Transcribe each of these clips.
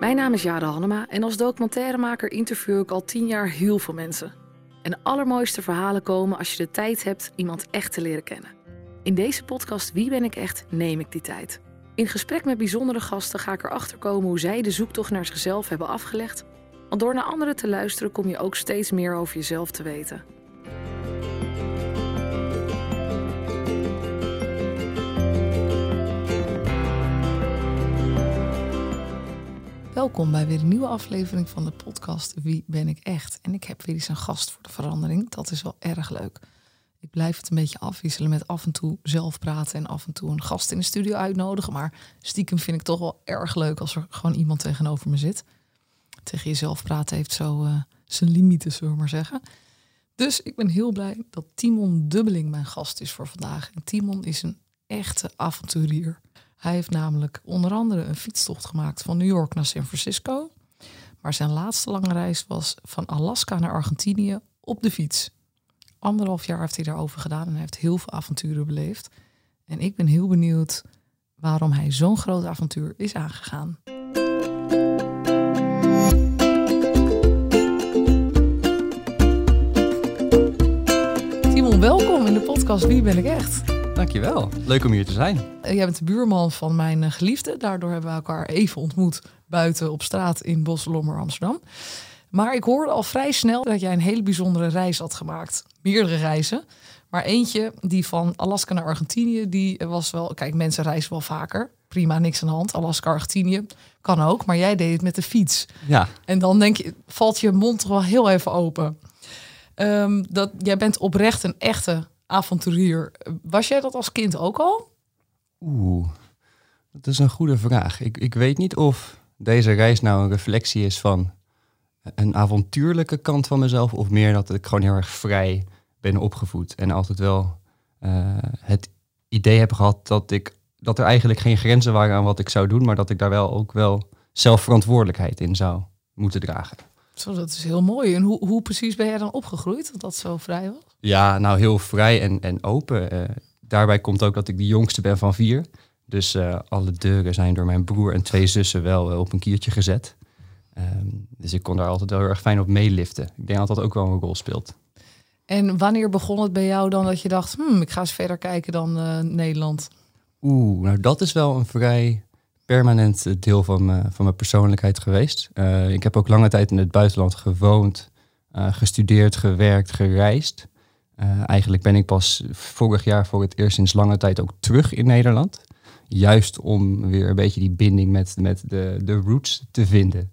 Mijn naam is Jade Hannema en als documentairemaker interview ik al tien jaar heel veel mensen. En de allermooiste verhalen komen als je de tijd hebt iemand echt te leren kennen. In deze podcast Wie ben ik echt neem ik die tijd. In gesprek met bijzondere gasten ga ik erachter komen hoe zij de zoektocht naar zichzelf hebben afgelegd. Want door naar anderen te luisteren kom je ook steeds meer over jezelf te weten. Welkom bij weer een nieuwe aflevering van de podcast Wie ben ik echt? En ik heb weer eens een gast voor de verandering. Dat is wel erg leuk. Ik blijf het een beetje afwisselen met af en toe zelf praten en af en toe een gast in de studio uitnodigen. Maar stiekem vind ik toch wel erg leuk als er gewoon iemand tegenover me zit. Tegen jezelf praten heeft zo uh, zijn limieten, zullen we maar zeggen. Dus ik ben heel blij dat Timon Dubbeling mijn gast is voor vandaag. En Timon is een echte avonturier. Hij heeft namelijk onder andere een fietstocht gemaakt van New York naar San Francisco. Maar zijn laatste lange reis was van Alaska naar Argentinië op de fiets. Anderhalf jaar heeft hij daarover gedaan en hij heeft heel veel avonturen beleefd. En ik ben heel benieuwd waarom hij zo'n groot avontuur is aangegaan. Timon, welkom in de podcast Wie ben ik echt? Dankjewel. Leuk om hier te zijn. Eh, jij bent de buurman van mijn eh, geliefde. Daardoor hebben we elkaar even ontmoet buiten op straat in Boslommer, Amsterdam. Maar ik hoorde al vrij snel dat jij een hele bijzondere reis had gemaakt. Meerdere reizen. Maar eentje, die van Alaska naar Argentinië, die was wel... Kijk, mensen reizen wel vaker. Prima, niks aan de hand. Alaska, Argentinië, kan ook. Maar jij deed het met de fiets. Ja. En dan denk je, valt je mond toch wel heel even open. Um, dat, jij bent oprecht een echte avonturier. Was jij dat als kind ook al? Oeh, dat is een goede vraag. Ik, ik weet niet of deze reis nou een reflectie is van een avontuurlijke kant van mezelf, of meer dat ik gewoon heel erg vrij ben opgevoed en altijd wel uh, het idee heb gehad dat ik dat er eigenlijk geen grenzen waren aan wat ik zou doen, maar dat ik daar wel ook wel zelfverantwoordelijkheid in zou moeten dragen. Zo, dat is heel mooi. En hoe, hoe precies ben jij dan opgegroeid, dat dat zo vrij was? Ja, nou heel vrij en, en open. Uh, daarbij komt ook dat ik de jongste ben van vier. Dus uh, alle deuren zijn door mijn broer en twee zussen wel uh, op een kiertje gezet. Um, dus ik kon daar altijd wel heel erg fijn op meeliften. Ik denk dat dat ook wel een rol speelt. En wanneer begon het bij jou dan dat je dacht, hmm, ik ga eens verder kijken dan Nederland? Oeh, nou dat is wel een vrij permanent deel van, me, van mijn persoonlijkheid geweest. Ik heb ook lange tijd in het buitenland gewoond, gestudeerd, gewerkt, gereisd. Uh, eigenlijk ben ik pas vorig jaar voor het eerst sinds lange tijd ook terug in Nederland. Juist om weer een beetje die binding met, met de, de roots te vinden.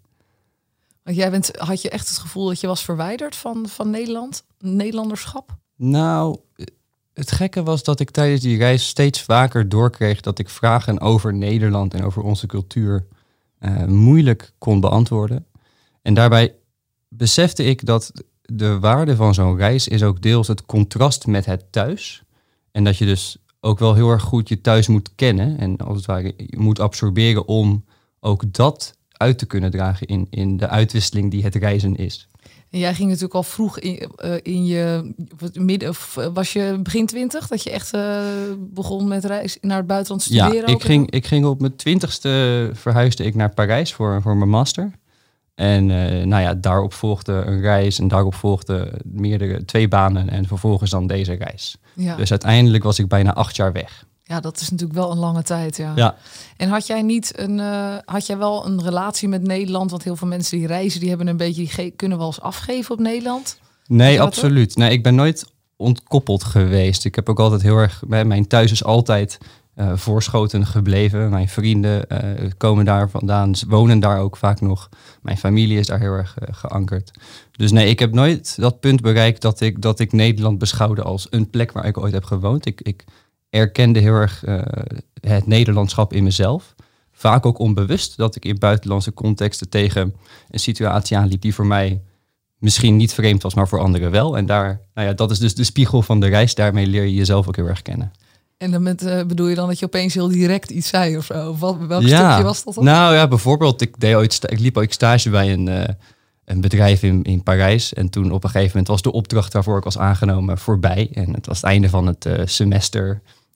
Want jij bent, had je echt het gevoel dat je was verwijderd van, van Nederland, Nederlanderschap? Nou, het gekke was dat ik tijdens die reis steeds vaker doorkreeg dat ik vragen over Nederland en over onze cultuur uh, moeilijk kon beantwoorden. En daarbij besefte ik dat de waarde van zo'n reis is ook deels het contrast met het thuis. En dat je dus ook wel heel erg goed je thuis moet kennen en als het ware je moet absorberen om ook dat uit te kunnen dragen in, in de uitwisseling die het reizen is. En jij ging natuurlijk al vroeg in, uh, in je midden, of eh, was je begin twintig dat je echt uh, begon met reis naar het buitenland studeren? Ja, ik ging, ik ging op mijn twintigste verhuisde ik naar Parijs voor, voor mijn master. En uh, nou ja, daarop volgde een reis en daarop volgden meerdere, twee banen en vervolgens dan deze reis. Ja. Dus uiteindelijk was ik bijna acht jaar weg. Ja, dat is natuurlijk wel een lange tijd. Ja. ja. En had jij niet een, uh, had jij wel een relatie met Nederland? Want heel veel mensen die reizen, die hebben een beetje, die kunnen wel eens afgeven op Nederland. Nee, absoluut. Nee, ik ben nooit ontkoppeld geweest. Ik heb ook altijd heel erg, mijn thuis is altijd uh, voorschoten gebleven. Mijn vrienden uh, komen daar vandaan, wonen daar ook vaak nog. Mijn familie is daar heel erg uh, geankerd. Dus nee, ik heb nooit dat punt bereikt dat ik, dat ik Nederland beschouwde als een plek waar ik ooit heb gewoond. Ik, ik erkende heel erg het Nederlandschap in mezelf. Vaak ook onbewust dat ik in buitenlandse contexten tegen een situatie aanliep die voor mij misschien niet vreemd was, maar voor anderen wel. En daar, nou ja, dat is dus de spiegel van de reis. Daarmee leer je jezelf ook heel erg kennen. En dan met, uh, bedoel je dan dat je opeens heel direct iets zei of zo? Wat, welk ja. stukje was dat dan? Nou ja, bijvoorbeeld, ik, deed ooit ik liep ooit stage bij een, uh, een bedrijf in, in Parijs. En toen op een gegeven moment was de opdracht waarvoor ik was aangenomen voorbij. En het was het einde van het uh, semester.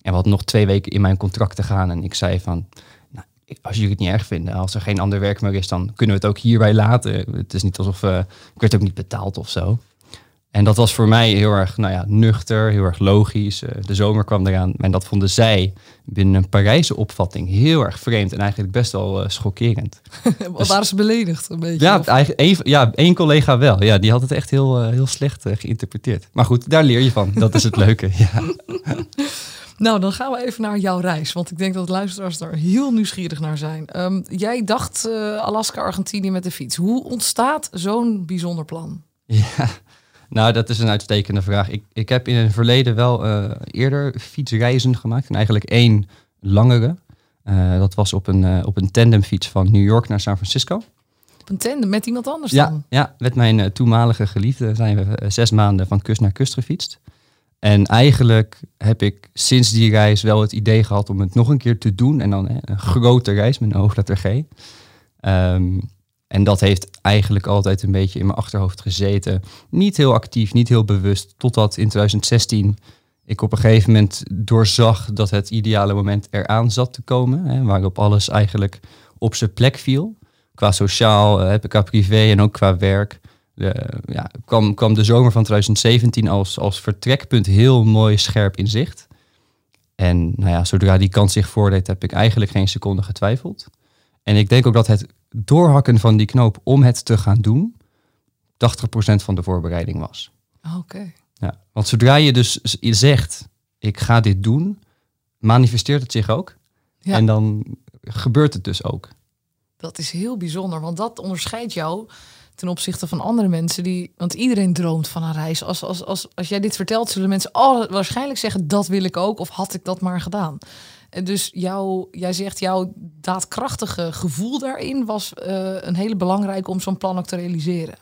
En we hadden nog twee weken in mijn contract te gaan. En ik zei van, nou, als jullie het niet erg vinden, als er geen ander werk meer is, dan kunnen we het ook hierbij laten. Het is niet alsof, ik werd ook niet betaald of zo. En dat was voor mij heel erg nou ja, nuchter, heel erg logisch. Eh, de zomer kwam eraan. En dat vonden zij binnen een Parijse opvatting heel erg vreemd en eigenlijk best wel uh, schokkerend. dus, waren ze beledigd een beetje? Ja, eigenlijk één, ja, één collega wel. Ja, die had het echt heel, heel slecht geïnterpreteerd. Maar goed, daar leer je van. Dat is het leuke. Ja. Nou, dan gaan we even naar jouw reis. Want ik denk dat luisteraars er heel nieuwsgierig naar zijn. Ehm, jij dacht Alaska, Argentinië met de fiets. Hoe ontstaat zo'n bijzonder plan? Ja, nou, dat is een uitstekende vraag. Ik, ik heb in het verleden wel uh, eerder fietsreizen gemaakt. En eigenlijk één langere. Uh, dat was op een, op een tandemfiets van New York naar San Francisco. Op een tandem met iemand anders ja, dan? Ja, met mijn toenmalige geliefde zijn we zes maanden van kust naar kust gefietst. En eigenlijk heb ik sinds die reis wel het idee gehad om het nog een keer te doen. En dan hè, een grote reis met een hoofdletter G. Um, en dat heeft eigenlijk altijd een beetje in mijn achterhoofd gezeten. Niet heel actief, niet heel bewust. Totdat in 2016 ik op een gegeven moment doorzag dat het ideale moment eraan zat te komen. Hè, waarop alles eigenlijk op zijn plek viel. Qua sociaal, eh, qua privé en ook qua werk ja, kwam, kwam de zomer van 2017 als, als vertrekpunt heel mooi scherp in zicht. En nou ja, zodra die kans zich voordeed, heb ik eigenlijk geen seconde getwijfeld. En ik denk ook dat het doorhakken van die knoop om het te gaan doen, 80% van de voorbereiding was. Oké. Ja, want zodra je dus zegt, ik ga dit doen, manifesteert het zich ook. Ja. En dan gebeurt het dus ook. Dat is heel bijzonder, want dat onderscheidt jou ten opzichte van andere mensen die. Want iedereen droomt van een reis. Als, als, als, als jij dit vertelt, zullen mensen al waarschijnlijk zeggen: dat wil ik ook, of had ik dat maar gedaan. Dus jouw, jij zegt jouw daadkrachtige gevoel daarin was uh, een hele belangrijke om zo'n plan ook te realiseren.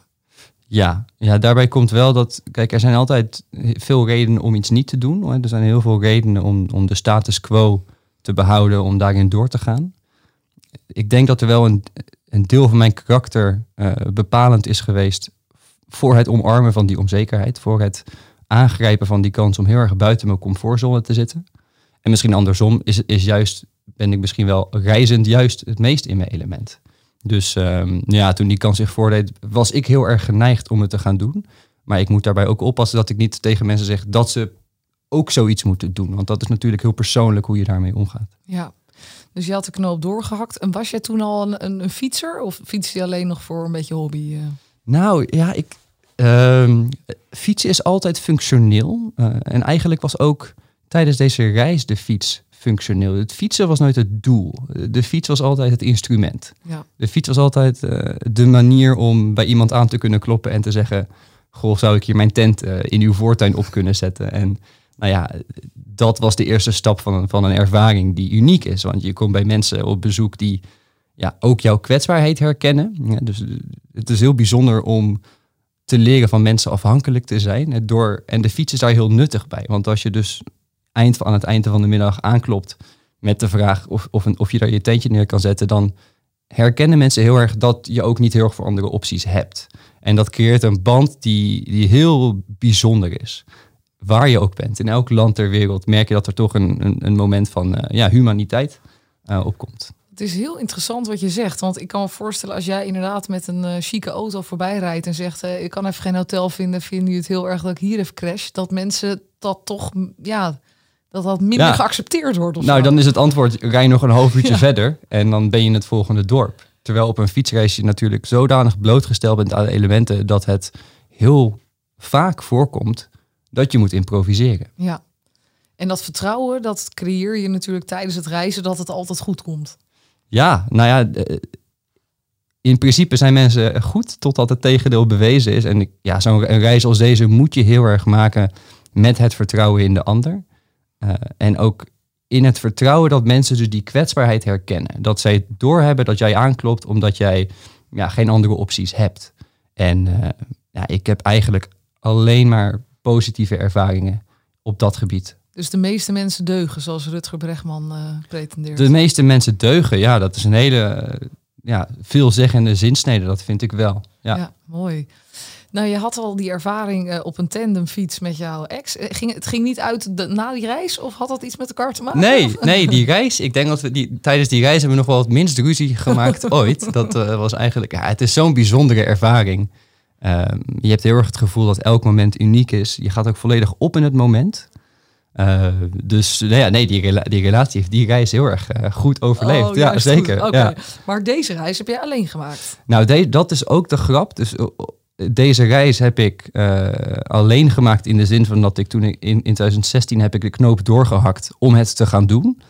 Ja, ja, daarbij komt wel dat, kijk, er zijn altijd veel redenen om iets niet te doen. Er zijn heel veel redenen om, om de status quo te behouden, om daarin door te gaan. Ik denk dat er wel een, een deel van mijn karakter uh, bepalend is geweest voor het omarmen van die onzekerheid, voor het aangrijpen van die kans om heel erg buiten mijn comfortzone te zitten. En misschien andersom is, is juist, ben ik misschien wel reizend juist het meest in mijn element. Dus um, ja, toen die kans zich voordeed, was ik heel erg geneigd om het te gaan doen. Maar ik moet daarbij ook oppassen dat ik niet tegen mensen zeg dat ze ook zoiets moeten doen. Want dat is natuurlijk heel persoonlijk hoe je daarmee omgaat. Ja, dus je had de knoop doorgehakt. En was jij toen al een, een, een fietser? Of fiets je alleen nog voor een beetje hobby? Uh? Nou ja, ik, uh, fietsen is altijd functioneel. Uh, en eigenlijk was ook tijdens deze reis de fiets functioneel. Het fietsen was nooit het doel. De fiets was altijd het instrument. Ja. De fiets was altijd uh, de manier om bij iemand aan te kunnen kloppen en te zeggen: Goh, zou ik hier mijn tent in uw voortuin op kunnen zetten? En nou ja, dat was de eerste stap van een, van een ervaring die uniek is. Want je komt bij mensen op bezoek die ja, ook jouw kwetsbaarheid herkennen. Ja, dus het is heel bijzonder om te leren van mensen afhankelijk te zijn. Door, en de fiets is daar heel nuttig bij. Want als je dus eind, aan het einde van de middag aanklopt met de vraag of, of, een, of je daar je tentje neer kan zetten, dan herkennen mensen heel erg dat je ook niet heel erg veel andere opties hebt. En dat creëert een band die, die heel bijzonder is waar je ook bent, in elk land ter wereld, merk je dat er toch een, een, een moment van uh, ja, humaniteit uh, opkomt. Het is heel interessant wat je zegt. Want ik kan me voorstellen, als jij inderdaad met een uh, chique auto voorbij rijdt en zegt: Ik kan even geen hotel vinden, vinden jullie het heel erg dat ik hier even crash? Dat mensen dat toch, ja, dat dat minder ja. geaccepteerd wordt. Of nou, zo. dan is het antwoord: rij nog een half uurtje ja. verder en dan ben je in het volgende dorp. Terwijl op een fietsreis je natuurlijk zodanig blootgesteld bent aan elementen dat het heel vaak voorkomt dat je moet improviseren. Ja. En dat vertrouwen, dat creëer je natuurlijk tijdens het reizen dat het altijd goed komt. Ja, nou ja, in principe zijn mensen goed totdat het tegendeel bewezen is. En ja, zo'n reis als deze moet je heel erg maken met het vertrouwen in de ander. Uh, en ook in het vertrouwen dat mensen dus die kwetsbaarheid herkennen. Dat zij doorhebben dat jij aanklopt omdat jij ja, geen andere opties hebt. En uh, ja, ik heb eigenlijk alleen maar positieve ervaringen op dat gebied. Dus de meeste mensen deugen, zoals Rutger Bregman uh, pretendeert. De meeste mensen deugen, ja, dat is een hele uh, ja, veelzeggende zinsnede, dat vind ik wel. Ja, ja mooi. Nou, je had al die ervaring uh, op een tandemfiets met jouw ex. Ging, het ging niet uit de, na die reis of had dat iets met elkaar te maken? Nee, nee, die reis. Ik denk dat we die, tijdens die reis hebben we nog wel het minst ruzie gemaakt ooit. Dat uh, was eigenlijk, ja, het is zo'n bijzondere ervaring. Ehm, je hebt heel erg het gevoel dat elk moment uniek is. Je gaat ook volledig op in het moment. Uh, dus nou ja, nee, die, rela die relatie heeft die reis heel erg uh, goed overleefd. Oh, ja, zeker. Okay. Ja. Maar deze reis heb jij alleen gemaakt? Nou, dat is ook de grap. Dus deze reis heb ik uh, alleen gemaakt in de zin van dat ik toen in, in 2016 heb ik de knoop doorgehakt om het te gaan doen.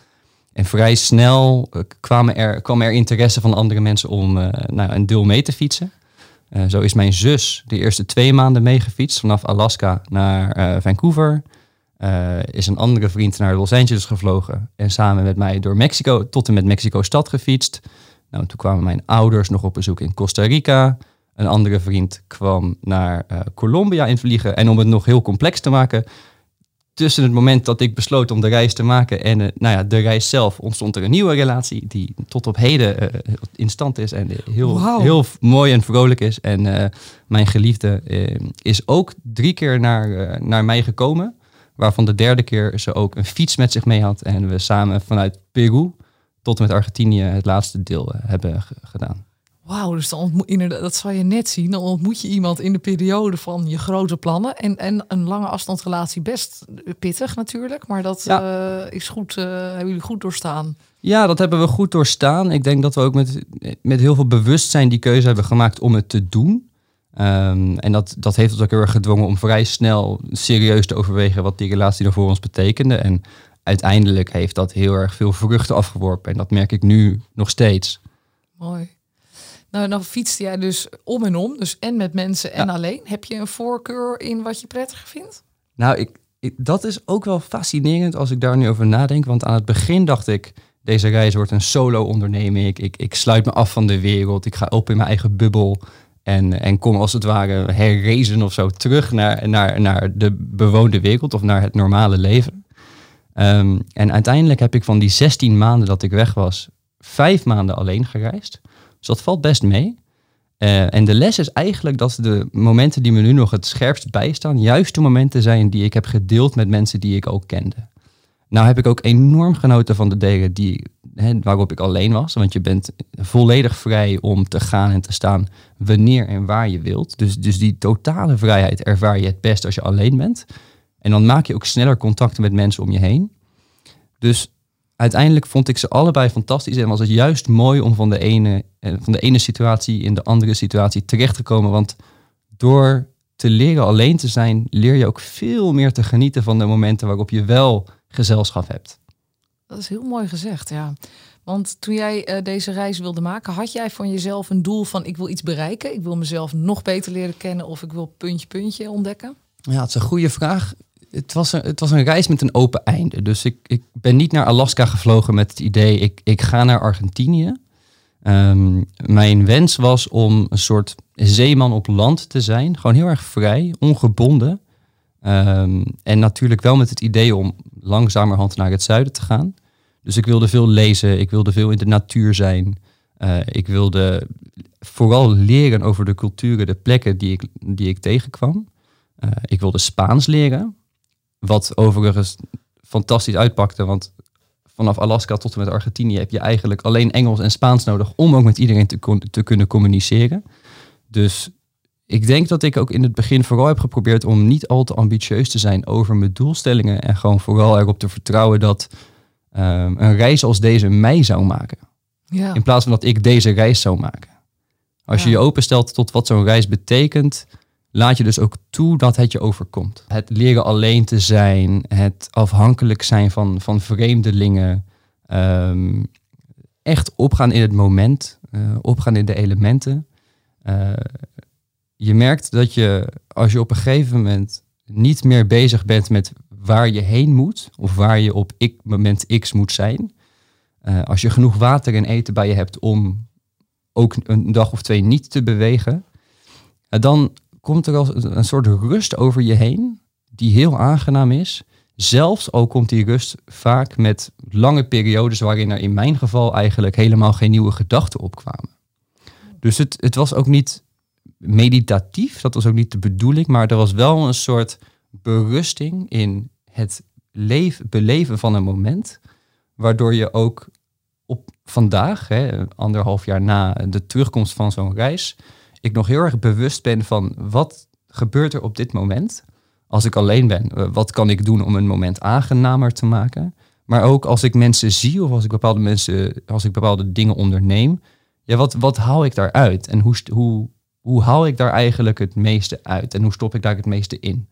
En vrij snel kwam er, kwam er interesse van andere mensen om nou, een deel mee te fietsen. Zo is mijn zus de eerste twee maanden meegefietst vanaf Alaska naar Vancouver. Is een andere vriend naar Los Angeles gevlogen en samen met mij door Mexico tot en met Mexico stad gefietst. Nou, toen kwamen mijn ouders nog op bezoek in Costa Rica. Een andere vriend kwam naar Colombia in vliegen. En om het nog heel complex te maken, tussen het moment dat ik besloot om de reis te maken en uh, nou ja, de reis zelf ontstond er een nieuwe relatie die tot op heden uh, in stand is en heel, wow. heel mooi en vrolijk is. En uh, mijn geliefde is ook drie keer naar, naar mij gekomen, waarvan de derde keer ze ook een fiets met zich mee had en we samen vanuit Peru tot en met Argentinië het laatste deel hebben gedaan. Wauw, dus dan ontmoet, inderdaad, dat zal je net zien. Dan ontmoet je iemand in de periode van je grote plannen. En, en een lange afstandsrelatie best pittig natuurlijk. Maar dat ja. uh, is goed, uh, hebben jullie goed doorstaan. Ja, dat hebben we goed doorstaan. Ik denk dat we ook met, met heel veel bewustzijn die keuze hebben gemaakt om het te doen. Um, en dat, dat heeft ons ook heel erg gedwongen om vrij snel serieus te overwegen wat die relatie er voor ons betekende. En uiteindelijk heeft dat heel erg veel vruchten afgeworpen. En dat merk ik nu nog steeds. Mooi. Nou, dan fietste jij dus om en om, dus en met mensen en ja. alleen. Heb je een voorkeur in wat je prettiger vindt? Nou, ik, ik, dat is ook wel fascinerend als ik daar nu over nadenk. Want aan het begin dacht ik, deze reis wordt een solo-onderneming. Ik, ik, ik sluit me af van de wereld. Ik ga op in mijn eigen bubbel. En, en kom als het ware herrezen of zo terug naar, naar, naar de bewoonde wereld of naar het normale leven. Um, en uiteindelijk heb ik van die 16 maanden dat ik weg was, vijf maanden alleen gereisd. Dus dat valt best mee. Uh, en de les is eigenlijk dat de momenten die me nu nog het scherpst bijstaan, juist de momenten zijn die ik heb gedeeld met mensen die ik ook kende. Nou heb ik ook enorm genoten van de delen die, hè, waarop ik alleen was. Want je bent volledig vrij om te gaan en te staan wanneer en waar je wilt. Dus, dus die totale vrijheid ervaar je het best als je alleen bent. En dan maak je ook sneller contacten met mensen om je heen. Dus uiteindelijk vond ik ze allebei fantastisch en was het juist mooi om van de ene, van de ene situatie in de andere situatie terecht te komen. Want door te leren alleen te zijn, leer je ook veel meer te genieten van de momenten waarop je wel gezelschap hebt. Dat is heel mooi gezegd, ja. Want toen jij uh, deze reis wilde maken, had jij van jezelf een doel van ik wil iets bereiken, ik wil mezelf nog beter leren kennen of ik wil puntje puntje ontdekken? Ja, dat is een goede vraag het, was een, het was een reis met een open einde. Dus ik, ik ben niet naar Alaska gevlogen met het idee, ik, ik ga naar Argentinië. Um, mijn wens was om een soort zeeman op land te zijn. Gewoon heel erg vrij, ongebonden. Um, en natuurlijk wel met het idee om langzamerhand naar het zuiden te gaan. Dus ik wilde veel lezen, ik wilde veel in de natuur zijn. Uh, ik wilde vooral leren over de culturen, de plekken die ik, die ik tegenkwam. Uh, ik wilde Spaans leren. Wat overigens fantastisch uitpakte, want vanaf Alaska tot en met Argentinië heb je eigenlijk alleen Engels en Spaans nodig om ook met iedereen te, te kunnen communiceren. Dus ik denk dat ik ook in het begin vooral heb geprobeerd om niet al te ambitieus te zijn over mijn doelstellingen en gewoon vooral erop te vertrouwen dat um, een reis als deze mij zou maken. Ja. In plaats van dat ik deze reis zou maken. Als ja. je je openstelt tot wat zo'n reis betekent, laat je dus ook toe dat het je overkomt. Het leren alleen te zijn, het afhankelijk zijn van, van vreemdelingen, um, echt opgaan in het moment, uh, opgaan in de elementen. Uh, je merkt dat je, als je op een gegeven moment niet meer bezig bent met waar je heen moet, of waar je op ik, moment X moet zijn, uh, als je genoeg water en eten bij je hebt om ook een dag of twee niet te bewegen, dan komt er als een soort rust over je heen, die heel aangenaam is. Zelfs al komt die rust vaak met lange periodes waarin er in mijn geval eigenlijk helemaal geen nieuwe gedachten opkwamen. Dus het, het was ook niet meditatief. Dat was ook niet de bedoeling, maar er was wel een soort berusting in het leven, beleven van een moment. Waardoor je ook op vandaag, hè, anderhalf jaar na de terugkomst van zo'n reis, ik nog heel erg bewust ben van wat gebeurt er op dit moment als ik alleen ben. Eh, Wat kan ik doen om een moment aangenamer te maken? Maar ook als ik mensen zie of als ik bepaalde mensen, als ik bepaalde dingen onderneem, ja, wat, wat haal ik daaruit? En hoe, hoe, hoe haal ik daar eigenlijk het meeste uit? En hoe stop ik daar het meeste in?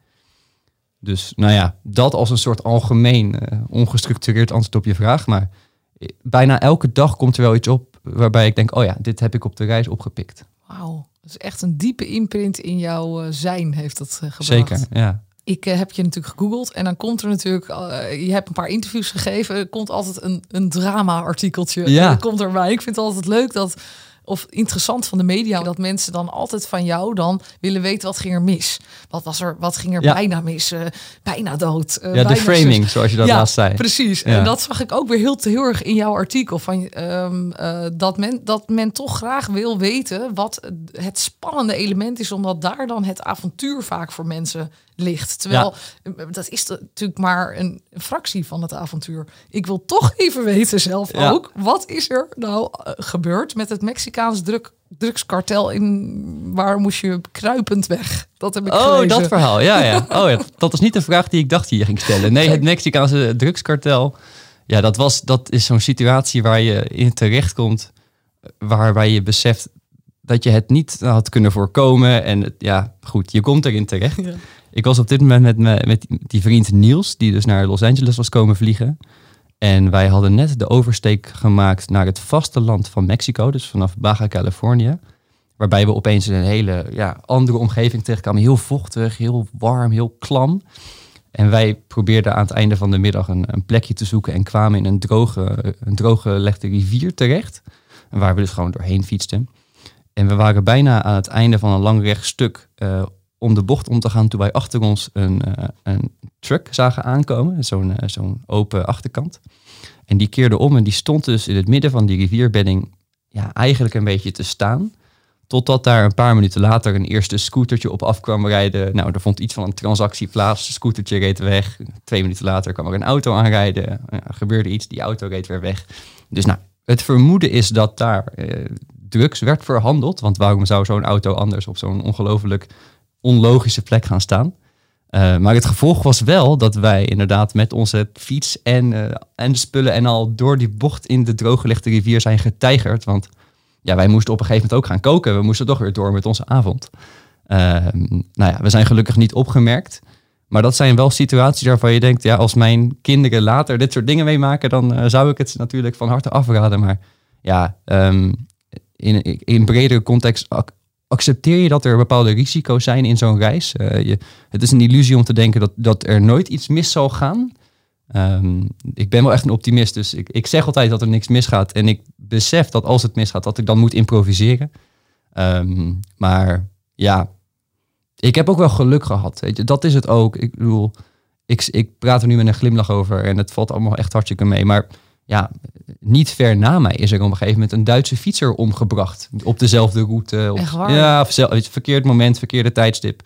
Dus nou ja, dat als een soort algemeen, eh, ongestructureerd antwoord op je vraag. Maar eh, bijna elke dag komt er wel iets op waarbij ik denk, oh ja, dit heb ik op de reis opgepikt. Wauw, is echt een diepe imprint in jouw eh, zijn heeft dat eh, gebracht. Zeker, ja. Ik eh, heb je natuurlijk gegoogeld en dan komt er natuurlijk, je hebt een paar interviews gegeven, er komt altijd een, een drama-artikeltje. Ja. Komt erbij. Ik vind het altijd leuk dat, of interessant van de media, dat mensen dan altijd van jou dan willen weten wat ging er mis. Wat was er, wat ging er Ja. bijna mis? Eh, bijna dood. eh, Ja, de framing, zus. zoals je dat ja, laatst zei. Precies. Ja. En dat zag ik ook weer heel, heel erg in jouw artikel. Van, ehm, eh, dat, men, dat men toch graag wil weten wat het spannende element is. Omdat daar dan het avontuur vaak voor mensen ligt. Terwijl eh, dat is natuurlijk maar een fractie van het avontuur. Ik wil toch even weten zelf Ja. ook. Wat is er nou eh, gebeurd met het Mexicaans druk, drugskartel? In, waar moest je kruipend weg? Dat heb ik Oh, gelezen. dat verhaal. Ja, ja. Oh, ja. Dat was niet de vraag die ik dacht die je ging stellen. Nee, het Mexicaanse drugskartel. Ja, dat, was, dat is zo'n situatie waar je in terechtkomt. Waarbij je beseft dat je het niet had kunnen voorkomen. En het- ja, goed, je komt erin terecht. Ja. Ik was op dit moment met, me, met die vriend Niels, die dus naar Los Angeles was komen vliegen. En wij hadden net de oversteek gemaakt naar het vasteland van Mexico, dus vanaf Baja California. Waarbij we opeens in een hele ja, andere omgeving terechtkwamen. Heel vochtig, heel warm, heel klam. En wij probeerden aan het einde van de middag een, een plekje te zoeken en kwamen in een droge, een drooggelegde rivier terecht. Waar we dus gewoon doorheen fietsten. En we waren bijna aan het einde van een lang rechtstuk eh, om de bocht om te gaan toen wij achter ons een, eh, een truck zagen aankomen. Zo'n eh, zo'n open achterkant. En die keerde om en die stond dus in het midden van die rivierbedding ja, eigenlijk een beetje te staan. Totdat daar een paar minuten later een eerste scootertje op af kwam rijden. Nou, er vond iets van een transactie plaats. Scootertje reed weg. Twee minuten later kwam er een auto aanrijden. Ja, er gebeurde iets, die auto reed weer weg. Dus nou, het vermoeden is dat daar eh, drugs werd verhandeld. Want waarom zou zo'n auto anders op zo'n ongelooflijk onlogische plek gaan staan? Eh, maar het gevolg was wel dat wij inderdaad met onze fiets en, eh, en spullen en al door die bocht in de drooggelegde rivier zijn getijgerd. Want ja, wij moesten op een gegeven moment ook gaan koken. We moesten toch weer door met onze avond. Ehm, nou ja, we zijn gelukkig niet opgemerkt. Maar dat zijn wel situaties waarvan je denkt, ja, als mijn kinderen later dit soort dingen meemaken, dan eh, zou ik het natuurlijk van harte afraden. Maar ja, ehm, in, in bredere context accepteer je dat er bepaalde risico's zijn in zo'n reis. Eh, je, het is een illusie om te denken dat, dat er nooit iets mis zal gaan. Ehm, ik ben wel echt een optimist, dus ik, ik zeg altijd dat er niks misgaat. En ik besef dat als het misgaat, dat ik dan moet improviseren. Ehm, maar ja, ik heb ook wel geluk gehad. Weet je, dat is het ook. Ik bedoel, ik, ik praat er nu met een glimlach over en het valt allemaal echt hartstikke mee. Maar ja, niet ver na mij is er op een gegeven moment een Duitse fietser omgebracht. Op dezelfde route. Op, Echt waar? Ja, verkeerd moment, verkeerde tijdstip.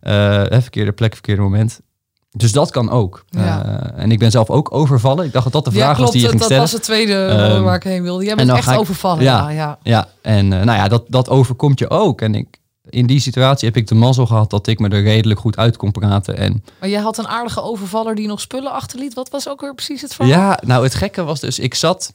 Eh, verkeerde plek, verkeerde moment. Dus dat kan ook. Ja. Eh, en ik ben zelf ook overvallen. Ik dacht dat dat de vraag ja, was die je dat, ging dat stellen. was het tweede Ehm, waar ik heen wilde. Jij en bent echt ik- overvallen. ja. Ja, ja. Ja, en eh, nou ja, dat, dat overkomt je ook. En ik, in die situatie heb ik de mazzel gehad dat ik me er redelijk goed uit kon praten. En Maar jij had een aardige overvaller die nog spullen achterliet. Wat was ook weer precies het verhaal? ja, nou het gekke was dus, ik zat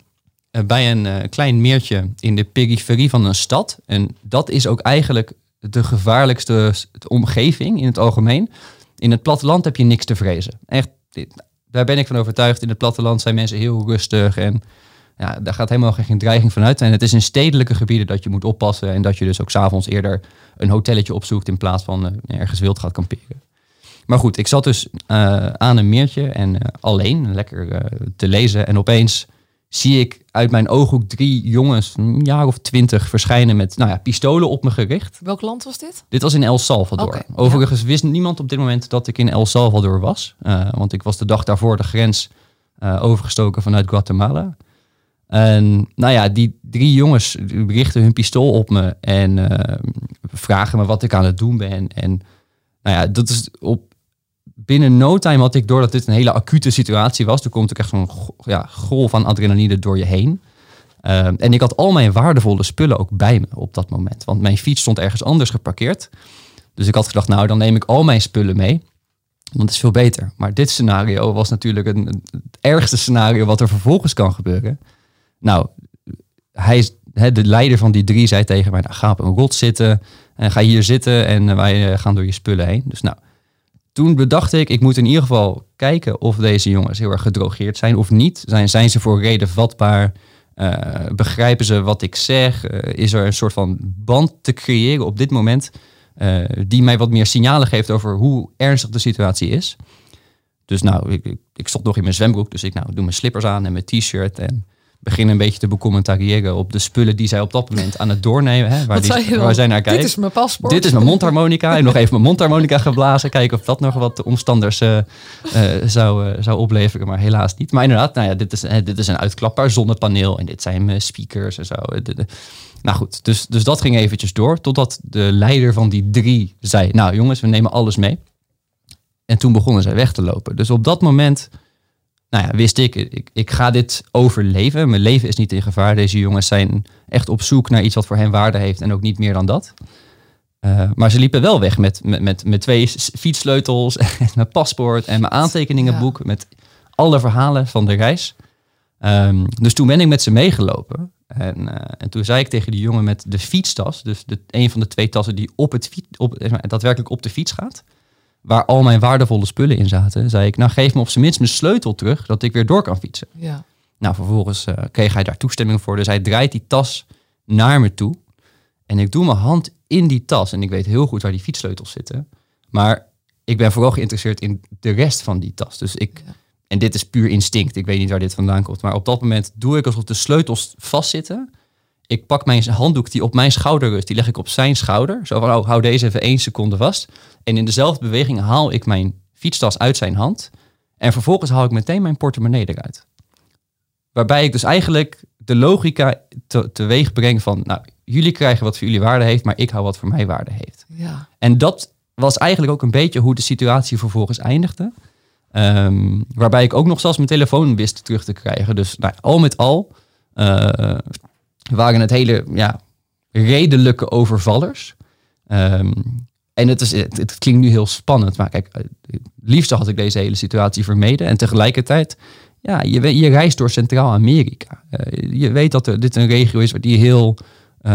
eh, bij een eh, klein meertje in de periferie van een stad. En dat is ook eigenlijk de gevaarlijkste omgeving in het algemeen. In het platteland heb je niks te vrezen. Echt, dit- daar ben ik van overtuigd. In het platteland zijn mensen heel rustig en ja, daar gaat helemaal geen dreiging vanuit. En het is in stedelijke gebieden dat je moet oppassen en dat je dus ook s'avonds eerder een hotelletje opzoekt in plaats van eh, ergens wild gaat kamperen. Maar goed, ik zat dus eh, aan een meertje en eh, alleen, lekker te lezen. En opeens zie ik uit mijn ooghoek drie jongens, een jaar of twintig, verschijnen met nou ja, pistolen op me gericht. Welk land was dit? Dit was in El Salvador. Overigens wist niemand op dit moment dat ik in El Salvador was. want ik was de dag daarvoor de grens overgestoken vanuit Guatemala. En nou ja, die drie jongens richten hun pistool op me en eh, vragen me wat ik aan het doen ben. En nou ja, dat is op binnen no time had ik door dat dit een hele acute situatie was. Er komt ook echt zo'n ja, golf van adrenaline door je heen. Ehm, en ik had al mijn waardevolle spullen ook bij me op dat moment. Want mijn fiets stond ergens anders geparkeerd. Dus ik had gedacht, nou dan neem ik al mijn spullen mee. Want het is veel beter. Maar dit scenario was natuurlijk een, het ergste scenario wat er vervolgens kan gebeuren. Nou, hij, de leider van die drie zei tegen mij, nou, ga op een rot zitten. En ga hier zitten en wij eh, gaan door je spullen heen. Dus nou, toen bedacht ik, ik moet in ieder geval kijken of deze jongens heel erg gedrogeerd zijn of niet. Zijn, zijn ze voor reden vatbaar? Uh, begrijpen ze wat ik zeg? Is er een soort van band te creëren op dit moment die mij wat meer signalen geeft over hoe ernstig de situatie is? Dus nou, ik, ik stond nog in mijn zwembroek, dus ik nou, doe mijn slippers aan en mijn t-shirt en begin een beetje te becommentariëren op de spullen die zij op dat moment aan het doornemen. Hè, waar, die, waar zij naar kijken. Dit is mijn paspoort. Dit is mijn mondharmonica. en nog even mijn mondharmonica geblazen. Kijken of dat nog wat omstanders uh, uh, zou, uh, zou opleveren. Maar helaas niet. Maar inderdaad, nou ja, dit, is, dit is een uitklapbaar zonnepaneel. En dit zijn mijn speakers en zo. Nou goed, dus, dus dat ging eventjes door. Totdat de leider van die drie zei, nou jongens, we nemen alles mee. En toen begonnen zij weg te lopen. Dus op dat moment nou ja, wist ik, ik, ik ga dit overleven. Mijn leven is niet in gevaar. Deze jongens zijn echt op zoek naar iets wat voor hen waarde heeft en ook niet meer dan dat. Uh, maar ze liepen wel weg met, met, met, met twee fietssleutels en mijn paspoort en mijn aantekeningenboek ja. met alle verhalen van de reis. Um, dus toen ben ik met ze meegelopen. En, uh, en toen zei ik tegen die jongen met de fietstas, dus de, een van de twee tassen die op het fiets, op, daadwerkelijk op de fiets gaat waar al mijn waardevolle spullen in zaten, zei ik, nou geef me op zijn minst mijn sleutel terug, dat ik weer door kan fietsen. Ja. Nou, vervolgens uh, kreeg hij daar toestemming voor. Dus hij draait die tas naar me toe. En ik doe mijn hand in die tas. En ik weet heel goed waar die fietssleutels zitten. Maar ik ben vooral geïnteresseerd in de rest van die tas. Dus ik, ja. en dit is puur instinct. Ik weet niet waar dit vandaan komt. Maar op dat moment doe ik alsof de sleutels vastzitten ik pak mijn handdoek die op mijn schouder rust, die leg ik op zijn schouder. Zo van, oh, hou deze even één seconde vast. En in dezelfde beweging haal ik mijn fietstas uit zijn hand. En vervolgens haal ik meteen mijn portemonnee eruit. Waarbij ik dus eigenlijk de logica te, teweeg breng van, nou, jullie krijgen wat voor jullie waarde heeft, maar ik hou wat voor mij waarde heeft. Ja. En dat was eigenlijk ook een beetje hoe de situatie vervolgens eindigde. Um, waarbij ik ook nog zelfs mijn telefoon wist terug te krijgen. Dus nou, al met al uh, waren het hele ja, redelijke overvallers. Um, en het, is, het, klinkt nu heel spannend, maar kijk, het had ik deze hele situatie vermeden. En tegelijkertijd, ja, je, je reist door Centraal-Amerika. Uh, je weet dat er, dit een regio is die heel uh,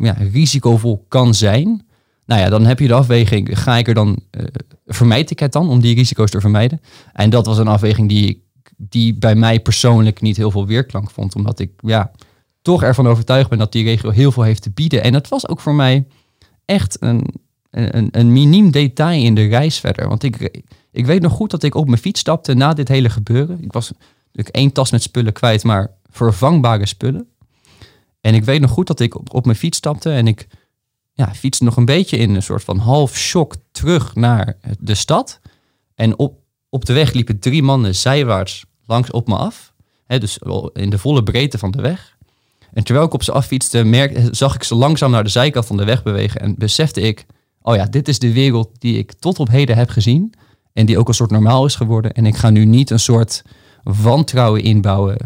ja, risicovol kan zijn. Nou ja, dan heb je de afweging, ga ik er dan, uh, vermijd ik het dan om die risico's te vermijden? En dat was een afweging die, die bij mij persoonlijk niet heel veel weerklank vond, omdat ik, ja, toch ervan overtuigd ben dat die regio heel veel heeft te bieden. En dat was ook voor mij echt een, een, een miniem detail in de reis verder. Want ik, ik weet nog goed dat ik op mijn fiets stapte na dit hele gebeuren. Ik was natuurlijk één tas met spullen kwijt, maar vervangbare spullen. En ik weet nog goed dat ik op, op mijn fiets stapte en ik ja, fietste nog een beetje in een soort van half shock terug naar de stad. En op, op de weg liepen drie mannen zijwaarts langs op me af. Dus in de volle breedte van de weg. En terwijl ik op ze affietste, merk, zag ik ze langzaam naar de zijkant van de weg bewegen. En besefte ik, oh ja, dit is de wereld die ik tot op heden heb gezien. En die ook een soort normaal is geworden. En ik ga nu niet een soort wantrouwen inbouwen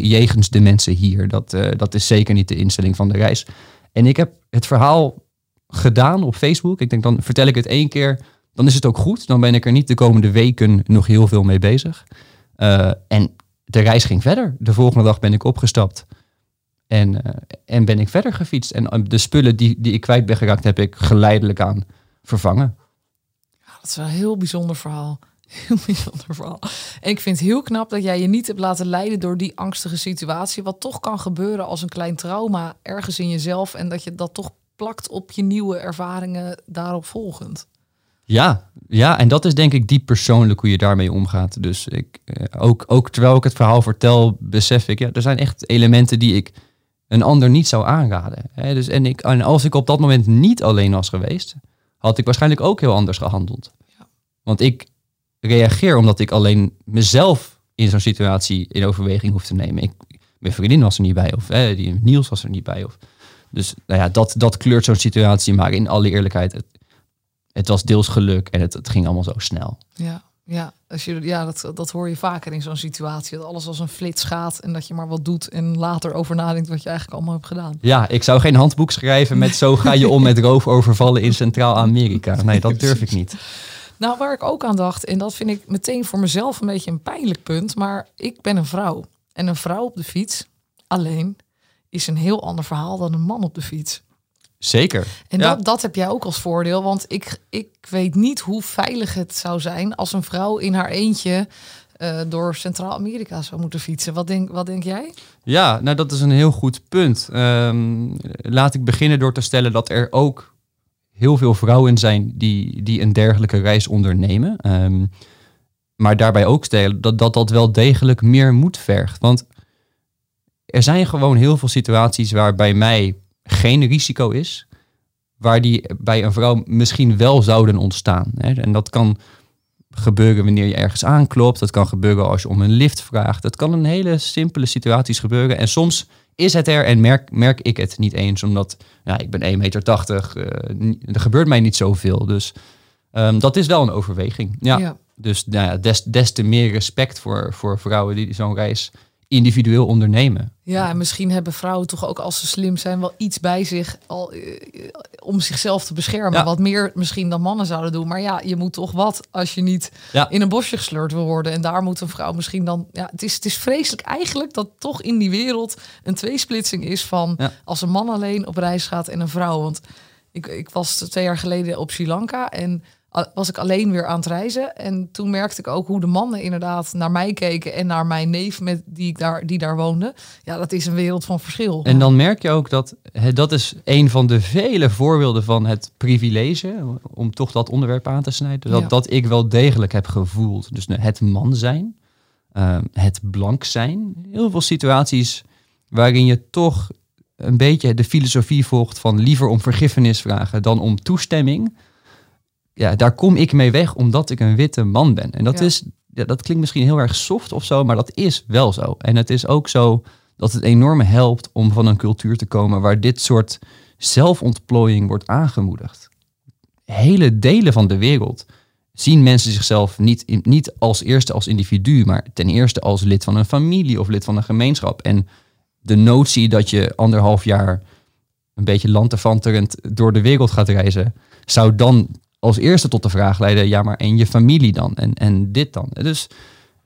jegens de mensen hier. Dat, uh, dat is zeker niet de instelling van de reis. En ik heb het verhaal gedaan op Facebook. Ik denk, dan vertel ik het één keer. Dan is het ook goed. Dan ben ik er niet de komende weken nog heel veel mee bezig. Uh, en de reis ging verder. De volgende dag ben ik opgestapt. En, uh, en ben ik verder gefietst. En uh, de spullen die, die ik kwijt ben geraakt, heb ik geleidelijk aan vervangen. Ja, dat is wel een heel bijzonder verhaal. Heel bijzonder verhaal. En ik vind het heel knap dat jij je niet hebt laten leiden door die angstige situatie. Wat toch kan gebeuren als een klein trauma ergens in jezelf. En dat je dat toch plakt op je nieuwe ervaringen daarop volgend. Ja, ja, en dat is denk ik diep persoonlijk hoe je daarmee omgaat. Dus ik, uh, ook, ook terwijl ik het verhaal vertel, besef ik, ja, er zijn echt elementen die ik een ander niet zou aanraden. Hè? Dus, en, ik, en als ik op dat moment niet alleen was geweest, had ik waarschijnlijk ook heel anders gehandeld. Ja. Want ik reageer omdat ik alleen mezelf in zo'n situatie in overweging hoef te nemen. Ik, mijn vriendin was er niet bij. Of eh, die, Niels was er niet bij. Of, dus nou ja, dat, dat kleurt zo'n situatie. Maar in alle eerlijkheid, het, het was deels geluk en het, het ging allemaal zo snel. Ja, ja, als je, ja dat, dat hoor je vaker in zo'n situatie. Dat alles als een flits gaat en dat je maar wat doet en later over nadenkt wat je eigenlijk allemaal hebt gedaan. Ja, ik zou geen handboek schrijven met zo ga je om met roofovervallen in Centraal-Amerika. Nee, dat durf ik niet. Nou, waar ik ook aan dacht, en dat vind ik meteen voor mezelf een beetje een pijnlijk punt, maar ik ben een vrouw. En een vrouw op de fiets alleen is een heel ander verhaal dan een man op de fiets. Zeker. En ja. dat, dat heb jij ook als voordeel, want ik, ik weet niet hoe veilig het zou zijn als een vrouw in haar eentje uh, door Centraal-Amerika zou moeten fietsen. Wat denk, wat denk jij? Ja, nou dat is een heel goed punt. Um, laat ik beginnen door te stellen dat er ook heel veel vrouwen zijn die, die een dergelijke reis ondernemen. Um, maar daarbij ook stellen dat, dat dat wel degelijk meer moed vergt. Want er zijn gewoon heel veel situaties waar bij mij geen risico is, waar die bij een vrouw misschien wel zouden ontstaan. En dat kan gebeuren wanneer je ergens aanklopt, dat kan gebeuren als je om een lift vraagt. Dat kan in hele simpele situaties gebeuren. En soms is het er en merk, merk ik het niet eens, omdat ja, ik ben 1,80 meter, uh, er gebeurt mij niet zoveel. Dus um, dat is wel een overweging. Ja. ja. Dus nou ja, des, des te meer respect voor, voor vrouwen die zo'n reis individueel ondernemen. Ja, en misschien hebben vrouwen toch ook als ze slim zijn wel iets bij zich al, uh, om zichzelf te beschermen. Ja. Wat meer misschien dan mannen zouden doen. Maar ja, je moet toch wat als je niet ja. in een bosje gesleurd wil worden. En daar moet een vrouw misschien dan. Ja, het is, het is vreselijk eigenlijk dat toch in die wereld een tweesplitsing is van ja. als een man alleen op reis gaat en een vrouw. Want ik, ik was twee jaar geleden op Sri Lanka en was ik alleen weer aan het reizen. En toen merkte ik ook hoe de mannen inderdaad naar mij keken en naar mijn neef met die, ik daar, die daar woonde. Ja, dat is een wereld van verschil. En dan merk je ook dat dat is een van de vele voorbeelden van het privilege, om toch dat onderwerp aan te snijden, dat, ja. dat ik wel degelijk heb gevoeld. Dus het man zijn, uh, het blank zijn. Heel veel situaties waarin je toch een beetje de filosofie volgt van liever om vergiffenis vragen dan om toestemming ja, daar kom ik mee weg omdat ik een witte man ben. En dat, ja. is, ja, dat klinkt misschien heel erg soft of zo, maar dat is wel zo. En het is ook zo dat het enorm helpt om van een cultuur te komen waar dit soort zelfontplooiing wordt aangemoedigd. Hele delen van de wereld zien mensen zichzelf niet, niet als eerste als individu, maar ten eerste als lid van een familie of lid van een gemeenschap. En de notie dat je anderhalf jaar een beetje lanterfanterend door de wereld gaat reizen, zou dan als eerste tot de vraag leiden, ja, maar en je familie dan? En, en dit dan? Dus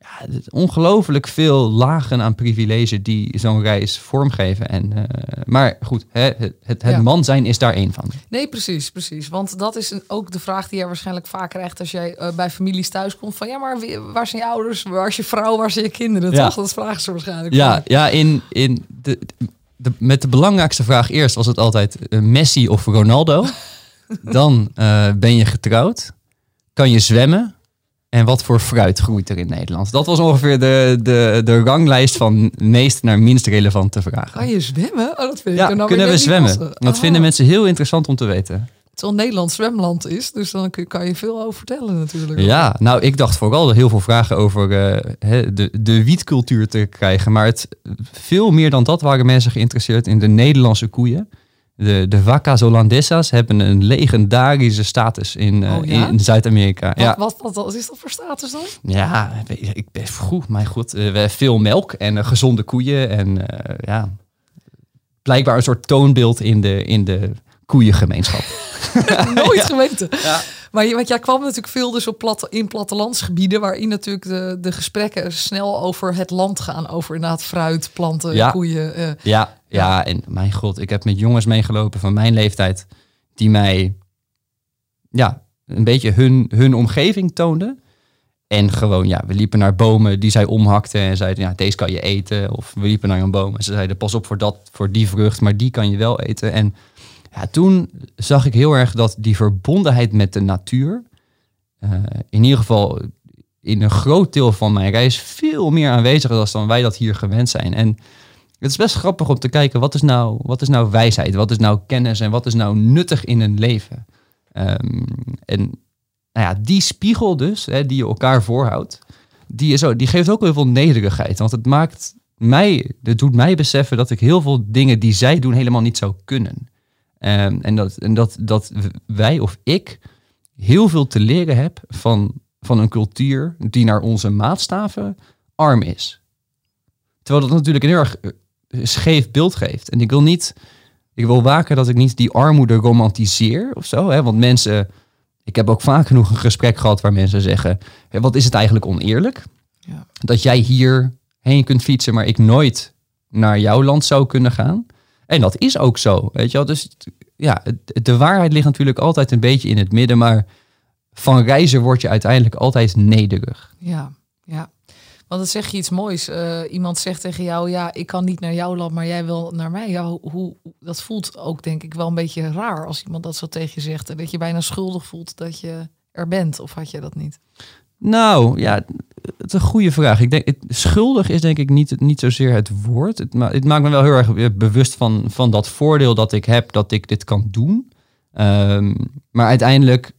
ja, ongelooflijk veel lagen aan privilege die zo'n reis vormgeven. En, uh, maar goed, hè, het, het, ja. man zijn is daar één van. Nee, precies, precies. Want dat is een, ook de vraag die je waarschijnlijk vaak krijgt als jij uh, bij families thuis komt. Van ja, maar wie, waar zijn je ouders? Waar is je vrouw? Waar zijn je kinderen? Ja. Toch? Dat vragen ze waarschijnlijk. Ja, ja in, in de, de, met de belangrijkste vraag eerst was het altijd uh, Messi of Ronaldo. Dan uh, ben je getrouwd. Kan je zwemmen? En wat voor fruit groeit er in Nederland? Dat was ongeveer de, de, de ranglijst van meest naar minst relevante vragen. Kan je zwemmen? Oh, dat vind ja, ik nou kunnen we zwemmen? Dat oh. vinden mensen heel interessant om te weten. Terwijl Nederland zwemland is, dus dan kan je veel over vertellen natuurlijk. Ja, nou ik dacht vooral heel veel vragen over uh, de, de wietcultuur te krijgen. Maar het, veel meer dan dat waren mensen geïnteresseerd in de Nederlandse koeien. De, de vacas Holandesas hebben een legendarische status in, uh, oh, ja? in Zuid-Amerika. Wat, ja. wat, wat, wat, is dat voor status dan? Ja, ik ben goed, mijn god. Uh, we hebben veel melk en uh, gezonde koeien. En ja, blijkbaar een soort toonbeeld in de, in de koeiengemeenschap. Nooit geweten. Ja. Maar want jij kwam natuurlijk veel dus op platte, in plattelandsgebieden, waarin natuurlijk de, de gesprekken snel over het land gaan. Over inderdaad fruit, planten, ja. koeien. Uh, ja, ja, en mijn god, ik heb met jongens meegelopen van mijn leeftijd, die mij ja, een beetje hun, hun omgeving toonden. En gewoon, ja, we liepen naar bomen die zij omhakten en zeiden, ja, deze kan je eten. Of we liepen naar een boom en ze zeiden, pas op voor, dat, voor die vrucht, maar die kan je wel eten. En ja, toen zag ik heel erg dat die verbondenheid met de natuur, uh, in ieder geval in een groot deel van mijn reis, veel meer aanwezig was dan wij dat hier gewend zijn. En het is best grappig om te kijken, wat is nou, wat is nou wijsheid, wat is nou kennis en wat is nou nuttig in een leven. Um, en nou ja, die spiegel dus, hè, die je elkaar voorhoudt, die, is die geeft ook heel veel nederigheid. Want het maakt mij, dat doet mij beseffen dat ik heel veel dingen die zij doen helemaal niet zou kunnen. Ehm, en dat, en dat, dat wij of ik heel veel te leren heb van, van een cultuur die naar onze maatstaven arm is. Terwijl dat natuurlijk een heel erg scheef beeld geeft. En ik wil niet, ik wil waken dat ik niet die armoede romantiseer of zo. Hè? Want mensen, ik heb ook vaak genoeg een gesprek gehad waar mensen zeggen: hè, wat is het eigenlijk oneerlijk? Ja. Dat jij hier heen kunt fietsen, maar ik nooit naar jouw land zou kunnen gaan. En dat is ook zo, weet je wel. Dus ja, de waarheid ligt natuurlijk altijd een beetje in het midden, maar van reizen word je uiteindelijk altijd nederig. Ja, ja. Want dan zeg je iets moois. Eh, iemand zegt tegen jou, ja, ik kan niet naar jouw land, maar jij wil naar mij. Ja, hoe, dat voelt ook denk ik wel een beetje raar als iemand dat zo tegen je zegt. En dat je bijna schuldig voelt dat je er bent. Of had je dat niet? Nou, ja, het is een goede vraag. Ik denk, het, schuldig is denk ik niet, niet zozeer het woord. Het, het maakt me wel heel erg bewust van, van dat voordeel dat ik heb dat ik dit kan doen. Ehm, maar uiteindelijk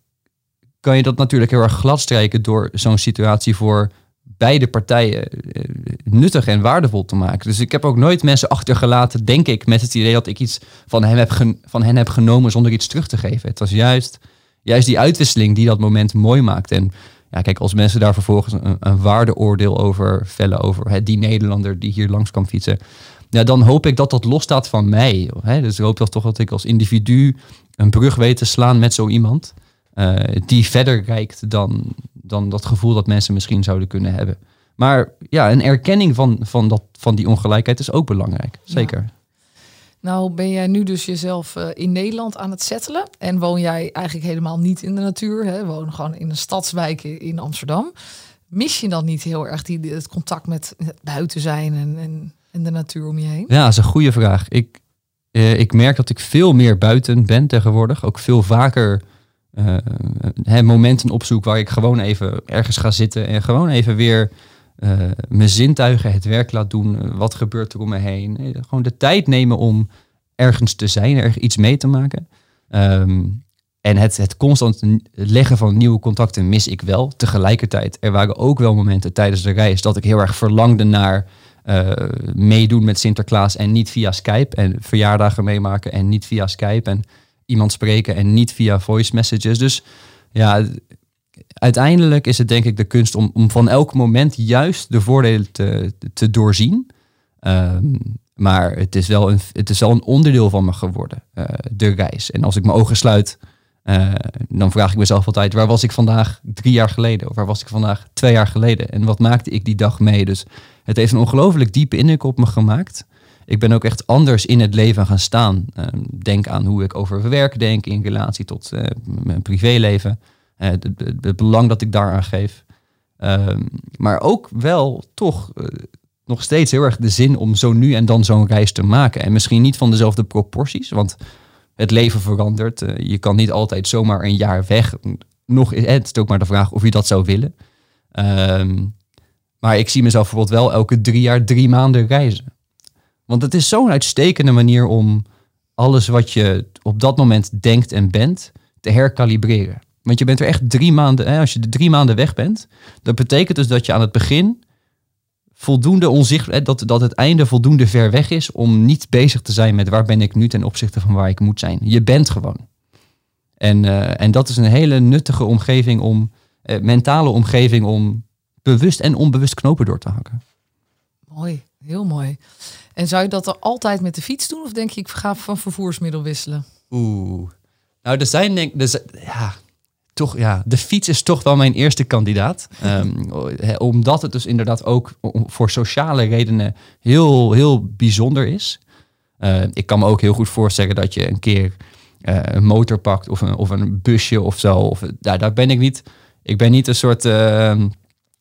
kan je dat natuurlijk heel erg gladstrijken door zo'n situatie voor beide partijen eh, nuttig en waardevol te maken. Dus ik heb ook nooit mensen achtergelaten, denk ik, met het idee dat ik iets van hen heb, van hen heb genomen zonder iets terug te geven. Het was juist, juist die uitwisseling die dat moment mooi maakt. En ja, kijk, als mensen daar vervolgens een, een waardeoordeel over vellen, over hè, die Nederlander die hier langs kwam fietsen, ja, dan hoop ik dat dat losstaat van mij. Hè? Dus ik hoop toch dat ik als individu een brug weet te slaan met zo iemand. Eh, die verder reikt dan, dan dat gevoel dat mensen misschien zouden kunnen hebben. Maar ja, een erkenning van, van, dat, van die ongelijkheid is ook belangrijk. Zeker. Nou ben jij nu dus jezelf eh, in Nederland aan het settelen. En woon jij eigenlijk helemaal niet in de natuur. Hè? Woon gewoon in een stadswijk in Amsterdam. Mis je dan niet heel erg die, het contact met het buiten zijn en, en, en de natuur om je heen? Ja, dat is een goede vraag. Ik, eh, ik merk dat ik veel meer buiten ben tegenwoordig. Ook veel vaker eh, hè, momenten opzoek waar ik gewoon even ergens ga zitten en gewoon even weer eh, mijn zintuigen het werk laat doen. Eh, wat gebeurt er om me heen? Eh, gewoon de tijd nemen om ergens te zijn, ergens iets mee te maken. Ehm, en het, het constant leggen van nieuwe contacten mis ik wel. Tegelijkertijd, er waren ook wel momenten tijdens de reis dat ik heel erg verlangde naar eh, meedoen met Sinterklaas en niet via Skype. En verjaardagen meemaken en niet via Skype. En iemand spreken en niet via voice messages. Dus ja, uiteindelijk is het denk ik de kunst om, om van elk moment juist de voordelen te, te doorzien. Ehm, maar het is, wel een, het is wel een onderdeel van me geworden, eh, de reis. En als ik mijn ogen sluit, eh, dan vraag ik mezelf altijd, waar was ik vandaag drie jaar geleden? Of waar was ik vandaag twee jaar geleden? En wat maakte ik die dag mee? Dus het heeft een ongelooflijk diepe indruk op me gemaakt. Ik ben ook echt anders in het leven gaan staan. Ehm, denk aan hoe ik over werk denk in relatie tot eh, mijn privéleven. Eh, het, belang dat ik daaraan geef. Ehm, maar ook wel toch eh, nog steeds heel erg de zin om zo nu en dan zo'n reis te maken. En misschien niet van dezelfde proporties, want het leven verandert. Je kan niet altijd zomaar een jaar weg. Nog, het is ook maar de vraag of je dat zou willen. Ehm, maar ik zie mezelf bijvoorbeeld wel elke drie jaar drie maanden reizen. Want het is zo'n uitstekende manier om alles wat je op dat moment denkt en bent te herkalibreren. Want je bent er echt drie maanden, hè, als je drie maanden weg bent, dat betekent dus dat je aan het begin voldoende onzichtbaar, dat, dat het einde voldoende ver weg is om niet bezig te zijn met waar ben ik nu ten opzichte van waar ik moet zijn. Je bent gewoon. En, eh, en dat is een hele nuttige omgeving om, eh, mentale omgeving om bewust en onbewust knopen door te hakken. Mooi, heel mooi. En zou je dat er altijd met de fiets doen? Of denk je, ik ga van vervoersmiddel wisselen? Oeh. Nou, er zijn denk zijn- ja, toch, ja, de fiets is toch wel mijn eerste kandidaat. Ehm, omdat het dus inderdaad ook voor sociale redenen heel, heel bijzonder is. Eh, ik kan me ook heel goed voorstellen dat je een keer eh, een motor pakt of een, of een busje of zo. Of, ja, daar ben ik niet. Ik ben niet een soort ehm,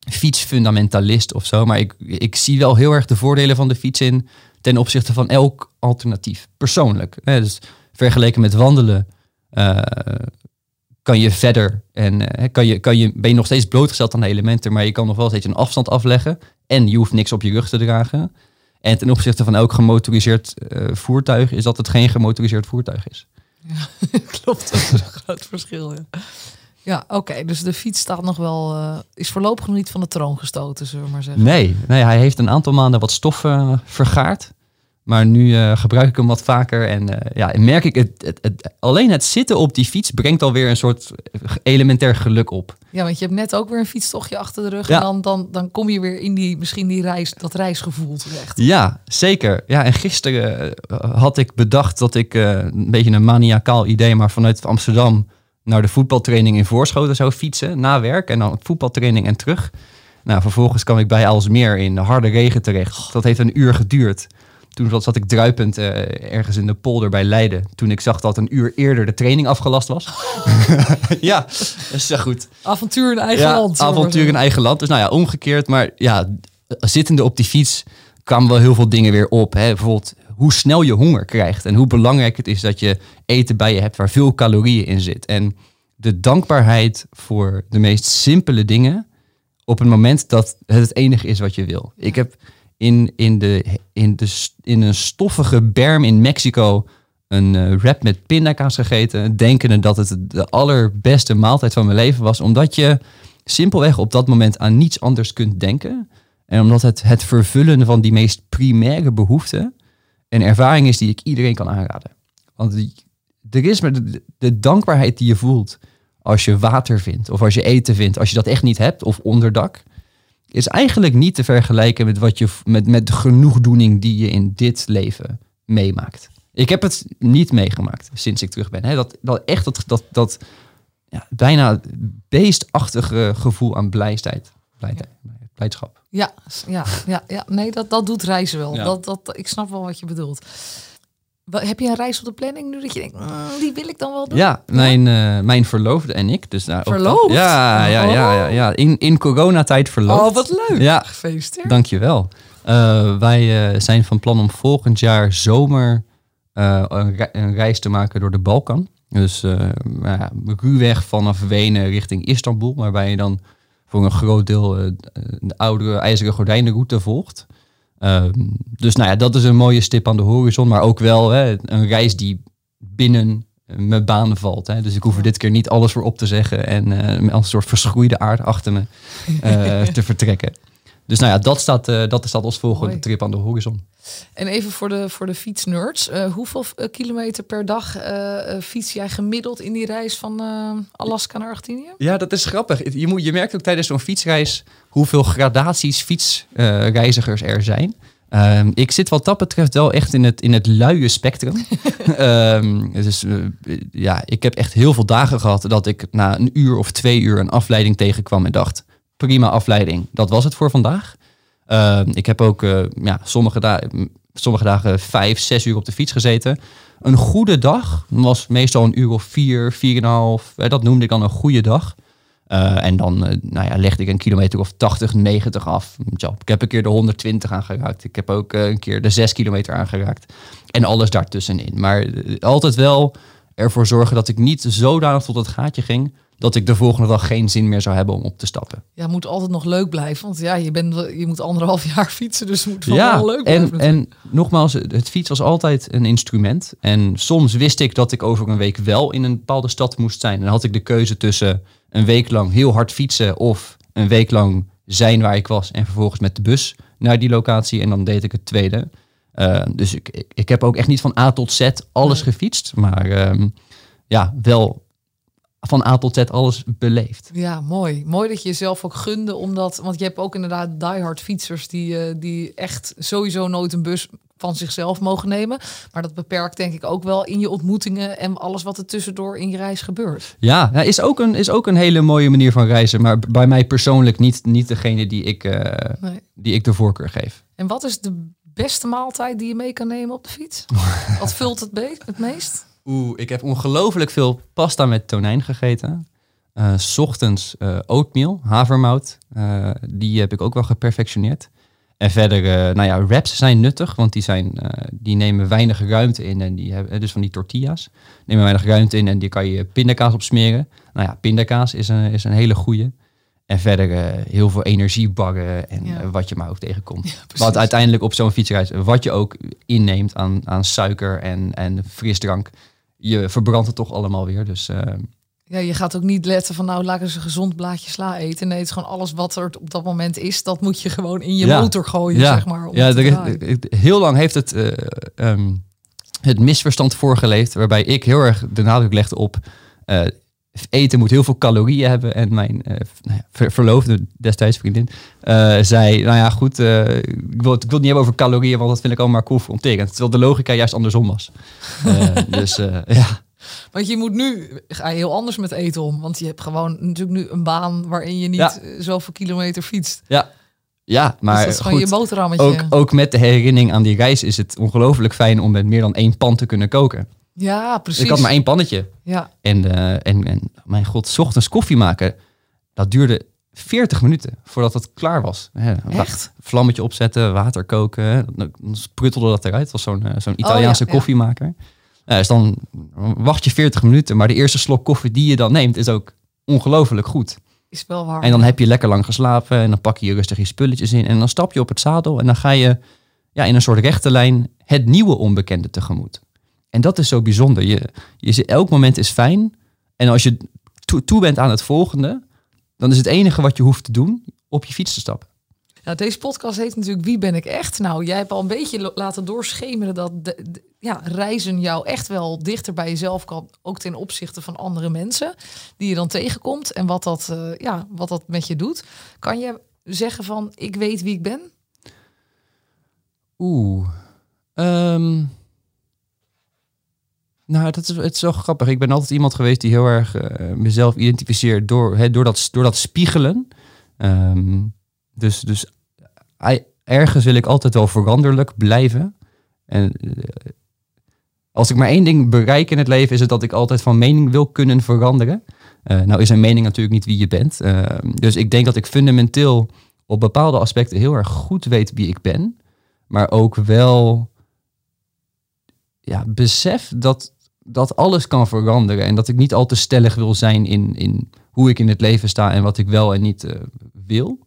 fietsfundamentalist of zo. Maar ik, ik zie wel heel erg de voordelen van de fiets in ten opzichte van elk alternatief. Persoonlijk. Hè, dus vergeleken met wandelen eh, kan je verder en eh, kan je, kan je, ben je nog steeds blootgesteld aan de elementen, maar je kan nog wel steeds een afstand afleggen en je hoeft niks op je rug te dragen. En ten opzichte van elk gemotoriseerd eh, voertuig is dat het geen gemotoriseerd voertuig is. Klopt, dat is een groot verschil. Ja. Ja, oké. Dus de fiets staat nog wel, eh, is voorlopig nog niet van de troon gestoten, zullen we maar zeggen. Nee, nee, hij heeft een aantal maanden wat stof eh, vergaard. Maar nu eh, gebruik ik hem wat vaker. En ja, merk ik, het, het, het- alleen het zitten op die fiets brengt alweer een soort elementair geluk op. Ja, want je hebt net ook weer een fietstochtje achter de rug. Ja. En dan, dan, dan kom je weer in die, misschien die reis, dat reisgevoel terecht. Ja, zeker. Ja, en gisteren had ik bedacht dat ik een beetje een maniacaal idee, maar vanuit Amsterdam naar de voetbaltraining in Voorschoten zou fietsen na werk en dan voetbaltraining en terug. Nou, vervolgens kwam ik bij Alsmeer in de harde regen terecht. Dat heeft een uur geduurd. Toen zat ik druipend eh, ergens in de polder bij Leiden. Toen ik zag dat een uur eerder de training afgelast was. ja, dat is wel goed Avontuur in eigen ja, land. avontuur in eigen land. Dus nou ja, omgekeerd. Maar ja, zittende op die fiets kwamen wel heel veel dingen weer op. Hè. Bijvoorbeeld hoe snel je honger krijgt. En hoe belangrijk het is dat je eten bij je hebt waar veel calorieën in zit. En de dankbaarheid voor de meest simpele dingen op het moment dat het het enige is wat je wil. Ik heb in, in, de, in, de, in een stoffige berm in Mexico een eh, wrap met pindakaas gegeten, denkende dat het de allerbeste maaltijd van mijn leven was, omdat je simpelweg op dat moment aan niets anders kunt denken. En omdat het het vervullen van die meest primaire behoeften een ervaring is die ik iedereen kan aanraden. Want die- er is maar de, de dankbaarheid die je voelt als je water vindt of als je eten vindt, als je dat echt niet hebt of onderdak, is eigenlijk niet te vergelijken met wat je met, met de genoegdoening die je in dit leven meemaakt. Ik heb het niet meegemaakt sinds ik terug ben. Hè? Dat, dat echt dat, dat, dat ja, bijna beestachtige gevoel aan blijheid, blijdschap. Ja, ja, ja, ja. nee, dat, dat doet reizen wel. Ja. Dat, dat, ik snap wel wat je bedoelt. Heb je een reis op de planning nu dat je denkt, "Mm, die wil ik dan wel doen? Ja, mijn, eh, mijn verloofde en ik. Dus, nou, dat- Verloofd? Ja, ja, ja, ja, ja. In, in coronatijd verloofd. Oh, wat leuk. Ja, Gefeliciteerd. Dankjewel. Eh wij eh, zijn van plan om volgend jaar zomer een, re- een reis te maken door de Balkan. Dus nou ja, ruwweg vanaf Wenen richting Istanbul, waarbij je dan voor een groot deel eh, de oude ijzeren gordijnenroute volgt. Ehm, dus nou ja, dat is een mooie stip aan de horizon, maar ook wel hè, een reis die binnen mijn baan valt. Hè. Dus ik hoef er dit keer niet alles voor op te zeggen en eh, met als een soort verschroeide aard achter me eh, te vertrekken. Dus nou ja, dat staat, eh, dat staat als volgende trip aan de horizon. En even voor de, voor de fietsnerds. eh, hoeveel eh, kilometer per dag fiets jij gemiddeld in die reis van eh, Alaska naar Argentinië? Ja, dat is grappig. Je, moet, je merkt ook tijdens zo'n fietsreis hoeveel gradaties fietsreizigers er zijn. Ehm, ik zit wat dat betreft wel echt in het, in het luie spectrum. Ehm, dus ja, ik heb echt heel veel dagen gehad dat ik na een uur of twee uur een afleiding tegenkwam en dacht, prima afleiding, dat was het voor vandaag. Ehm, ik heb ook eh, ja, sommige, da sommige dagen vijf, zes uur op de fiets gezeten. Een goede dag was meestal een uur of vier, vier en een half. eh, Dat noemde ik dan een goede dag. Eh, en dan eh, nou ja, legde ik een kilometer of 80, 90 af. Zo, Ik heb een keer de 120 aangeraakt. Ik heb ook eh, een keer de 6 kilometer aangeraakt. En alles daartussenin. Maar eh, altijd wel ervoor zorgen dat ik niet zodanig tot het gaatje ging... dat ik de volgende dag geen zin meer zou hebben om op te stappen. Ja, moet altijd nog leuk blijven. Want ja, je, bent, je moet anderhalf jaar fietsen, dus het moet wel ja, wel leuk blijven. en, en nogmaals, het fiets was altijd een instrument. En soms wist ik dat ik over een week wel in een bepaalde stad moest zijn. En dan had ik de keuze tussen een week lang heel hard fietsen of een week lang zijn waar ik was en vervolgens met de bus naar die locatie. En dan deed ik het tweede. Uh, dus ik, ik, heb ook echt niet van A tot Z alles Nee. gefietst, maar um, ja, wel van A tot Z alles beleefd. Ja, mooi. Mooi dat je jezelf ook gunde, omdat, want je hebt ook inderdaad diehard fietsers die, uh, die echt sowieso nooit een bus van zichzelf mogen nemen. Maar dat beperkt denk ik ook wel in je ontmoetingen en alles wat er tussendoor in je reis gebeurt. Ja, is, ook een, is ook een hele mooie manier van reizen. Maar bij mij persoonlijk niet, niet degene die ik, uh, nee. die ik de voorkeur geef. En wat is de beste maaltijd die je mee kan nemen op de fiets? wat vult het, het meest? Oeh, ik heb ongelooflijk veel pasta met tonijn gegeten. Uh, S ochtends uh, oatmeal, havermout. Uh, die heb ik ook wel geperfectioneerd. En verder, nou ja, wraps zijn nuttig, want die, zijn, die nemen weinig ruimte in. En die hebben, dus van die tortillas, nemen weinig ruimte in en die kan je pindakaas op smeren. Nou ja, pindakaas is een, is een hele goeie. En verder heel veel energiebarren en ja. wat je maar ook tegenkomt. Ja, wat uiteindelijk op zo'n fietsreis, wat je ook inneemt aan, aan suiker en, en frisdrank, je verbrandt het toch allemaal weer. Dus uh, Ja, je gaat ook niet letten van nou laat ik eens een gezond blaadje sla eten. Nee, het is gewoon alles wat er op dat moment is, dat moet je gewoon in je Ja. motor gooien, ja, zeg maar. ja, er heel lang heeft het, eh, ehm, het misverstand voorgeleefd, waarbij ik heel erg de nadruk legde op eh, eten moet heel veel calorieën hebben. En mijn eh, nou ja, ver- verloofde, destijds vriendin, eh, zei, nou ja, goed, eh, ik, wil het, ik wil het niet hebben over calorieën, want dat vind ik allemaal maar confronterend. Terwijl de logica juist andersom was. Dus ja, Want je moet nu ga je heel anders met eten om. Want je hebt gewoon natuurlijk nu een baan waarin je niet Ja. zoveel kilometer fietst. ja, ja maar dus dat is gewoon goed. je boterhammetje. Ook, ook met de herinnering aan die reis is het ongelooflijk fijn om met meer dan één pan te kunnen koken. Ja, precies. Ik had maar één pannetje. Ja, En, eh, en, en mijn god, 's ochtends koffie maken, dat duurde 40 minuten voordat het klaar was. Echt? Vlammetje opzetten, water koken, dan spruttelde dat eruit. Het was zo'n eh, zo'n Italiaanse Oh, ja. koffiemaker. Ja, dus dan wacht je 40 minuten, maar de eerste slok koffie die je dan neemt is ook ongelooflijk goed. Is wel waar. En dan heb je lekker lang geslapen en dan pak je rustig je spulletjes in en dan stap je op het zadel en dan ga je ja, in een soort rechte lijn het nieuwe onbekende tegemoet. En dat is zo bijzonder. Je, je, elk moment is fijn en als je toe, toe bent aan het volgende, dan is het enige wat je hoeft te doen op je fiets te stappen. Nou, deze podcast heet natuurlijk Wie ben ik echt? Nou, jij hebt al een beetje laten doorschemeren dat de, de- ja, reizen jou echt wel dichter bij jezelf kan. Ook ten opzichte van andere mensen die je dan tegenkomt. En wat dat, eh, ja, wat dat met je doet. Kan je zeggen van ik weet wie ik ben? Oeh. Ehm, nou, dat is, het is wel grappig. Ik ben altijd iemand geweest die heel erg eh, mezelf identificeert door, door, dat, door dat spiegelen. Ehm, dus dus ergens wil ik altijd wel veranderlijk blijven. En eh, als ik maar één ding bereik in het leven, is het dat ik altijd van mening wil kunnen veranderen. Eh, nou is een mening natuurlijk niet wie je bent. Ehm, dus ik denk dat ik fundamenteel op bepaalde aspecten heel erg goed weet wie ik ben maar ook wel ja, besef dat, dat alles kan veranderen en dat ik niet al te stellig wil zijn in, in hoe ik in het leven sta en wat ik wel en niet eh, wil.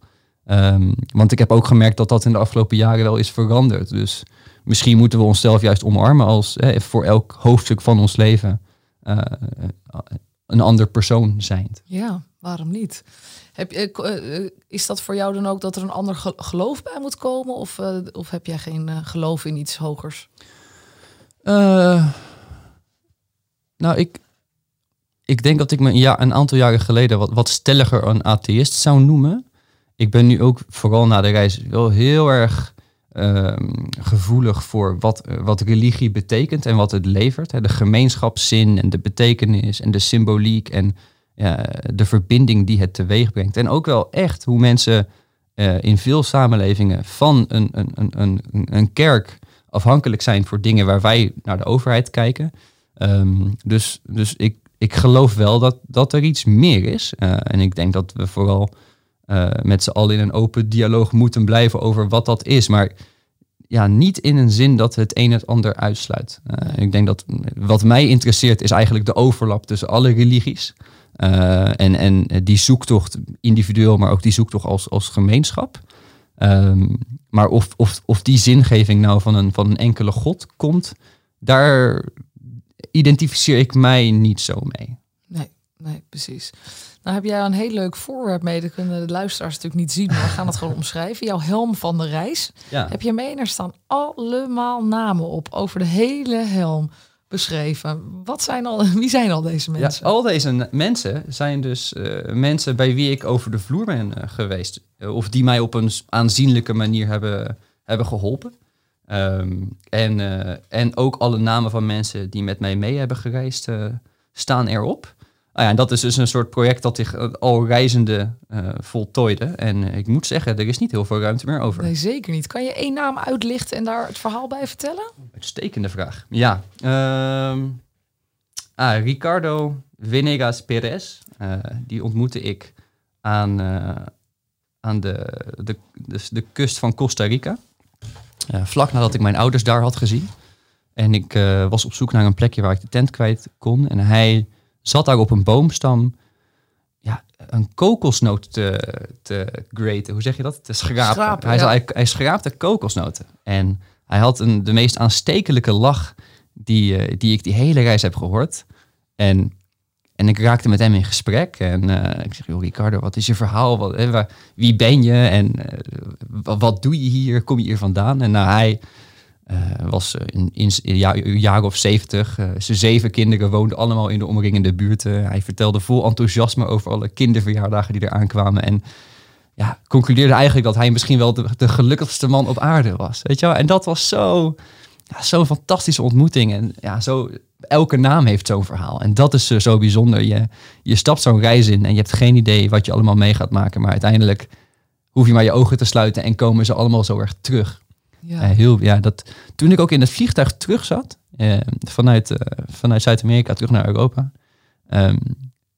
Ehm, want ik heb ook gemerkt dat dat in de afgelopen jaren wel is veranderd. Dus misschien moeten we onszelf juist omarmen als eh, voor elk hoofdstuk van ons leven eh, een ander persoon zijn. Ja, waarom niet? Heb eh, is dat voor jou dan ook dat er een ander ge- geloof bij moet komen? Of, of heb jij geen geloof in iets hogers? Eh, nou, ik, ik denk dat ik me ja, een aantal jaren geleden wat, wat stelliger een atheïst zou noemen. Ik ben nu ook vooral na de reis wel heel erg ehm, gevoelig voor wat, eh, wat religie betekent en wat het levert. De gemeenschapszin en de betekenis en de symboliek en de verbinding die het teweeg brengt. En ook wel echt hoe mensen eh, in veel samenlevingen van een, een, een, een, een kerk afhankelijk zijn voor dingen waar wij naar de overheid kijken. Ehm, dus dus ik, ik geloof wel dat, dat er iets meer is. Eh, en ik denk dat we vooral eh, met z'n allen in een open dialoog moeten blijven over wat dat is. Maar ja, niet in een zin dat het een het ander uitsluit. Eh, ik denk dat wat mij interesseert is eigenlijk de overlap tussen alle religies. En, en die zoektocht individueel, maar ook die zoektocht als, als gemeenschap. Ehm, maar of, of, of die zingeving nou van een, van een enkele God komt, daar identificeer ik mij niet zo mee. Nee, nee, precies. Nou heb jij een heel leuk voorwerp mee. Dat kunnen de luisteraars natuurlijk niet zien, maar we gaan het gewoon omschrijven. Jouw helm van de reis. Ja. Heb je mee en er staan allemaal namen op over de hele helm beschreven. Wat zijn al, wie zijn al deze Ja, mensen? al deze mensen zijn dus eh, mensen bij wie ik over de vloer ben eh, geweest. Eh, of die mij op een aanzienlijke manier hebben, hebben geholpen. Ehm, en, en ook alle namen van mensen die met mij mee hebben gereisd staan erop. Ah ja, en dat is dus een soort project dat zich eh, al reizende eh, voltooide. En eh, ik moet zeggen, er is niet heel veel ruimte meer over. Nee, zeker niet. Kan je één naam uitlichten en daar het verhaal bij vertellen? Uitstekende vraag. Ja. ehm, ah, Ricardo Venegas Perez. die ontmoette ik aan, aan de, de, de, de kust van Costa Rica. Vlak nadat ik mijn ouders daar had gezien. En ik was op zoek naar een plekje waar ik de tent kwijt kon. En hij zat daar op een boomstam ja, een kokosnoot te, te graten. Hoe zeg je dat? Te schrapen. Schrapen, hij, ja. hij, hij schraapte kokosnoten. En hij had een, de meest aanstekelijke lach die, eh, die ik die hele reis heb gehoord. En En ik raakte met hem in gesprek. En eh, ik zeg, joh, Ricardo, wat is je verhaal? Wat, hè, waar- wie ben je? En eh, wat, wat doe je hier? Kom je hier vandaan? En nou, hij eh, was eh, in, in een jaar, of zeventig. zijn zeven kinderen woonden allemaal in de omringende buurten. Hij vertelde vol enthousiasme over alle kinderverjaardagen die er aankwamen. En ja, concludeerde eigenlijk dat hij misschien wel de, gelukkigste man op aarde was. Weet je wel? En dat was zo, ja, zo'n fantastische ontmoeting. En ja, zo, elke naam heeft zo'n verhaal. En dat is zo bijzonder. Je, je stapt zo'n reis in en je hebt geen idee wat je allemaal mee gaat maken. Maar uiteindelijk hoef je maar je ogen te sluiten en komen ze allemaal zo erg terug. Ja. Eh, heel, ja, dat, toen ik ook in het vliegtuig terug zat, eh, vanuit, eh, vanuit Zuid-Amerika terug naar Europa, ehm,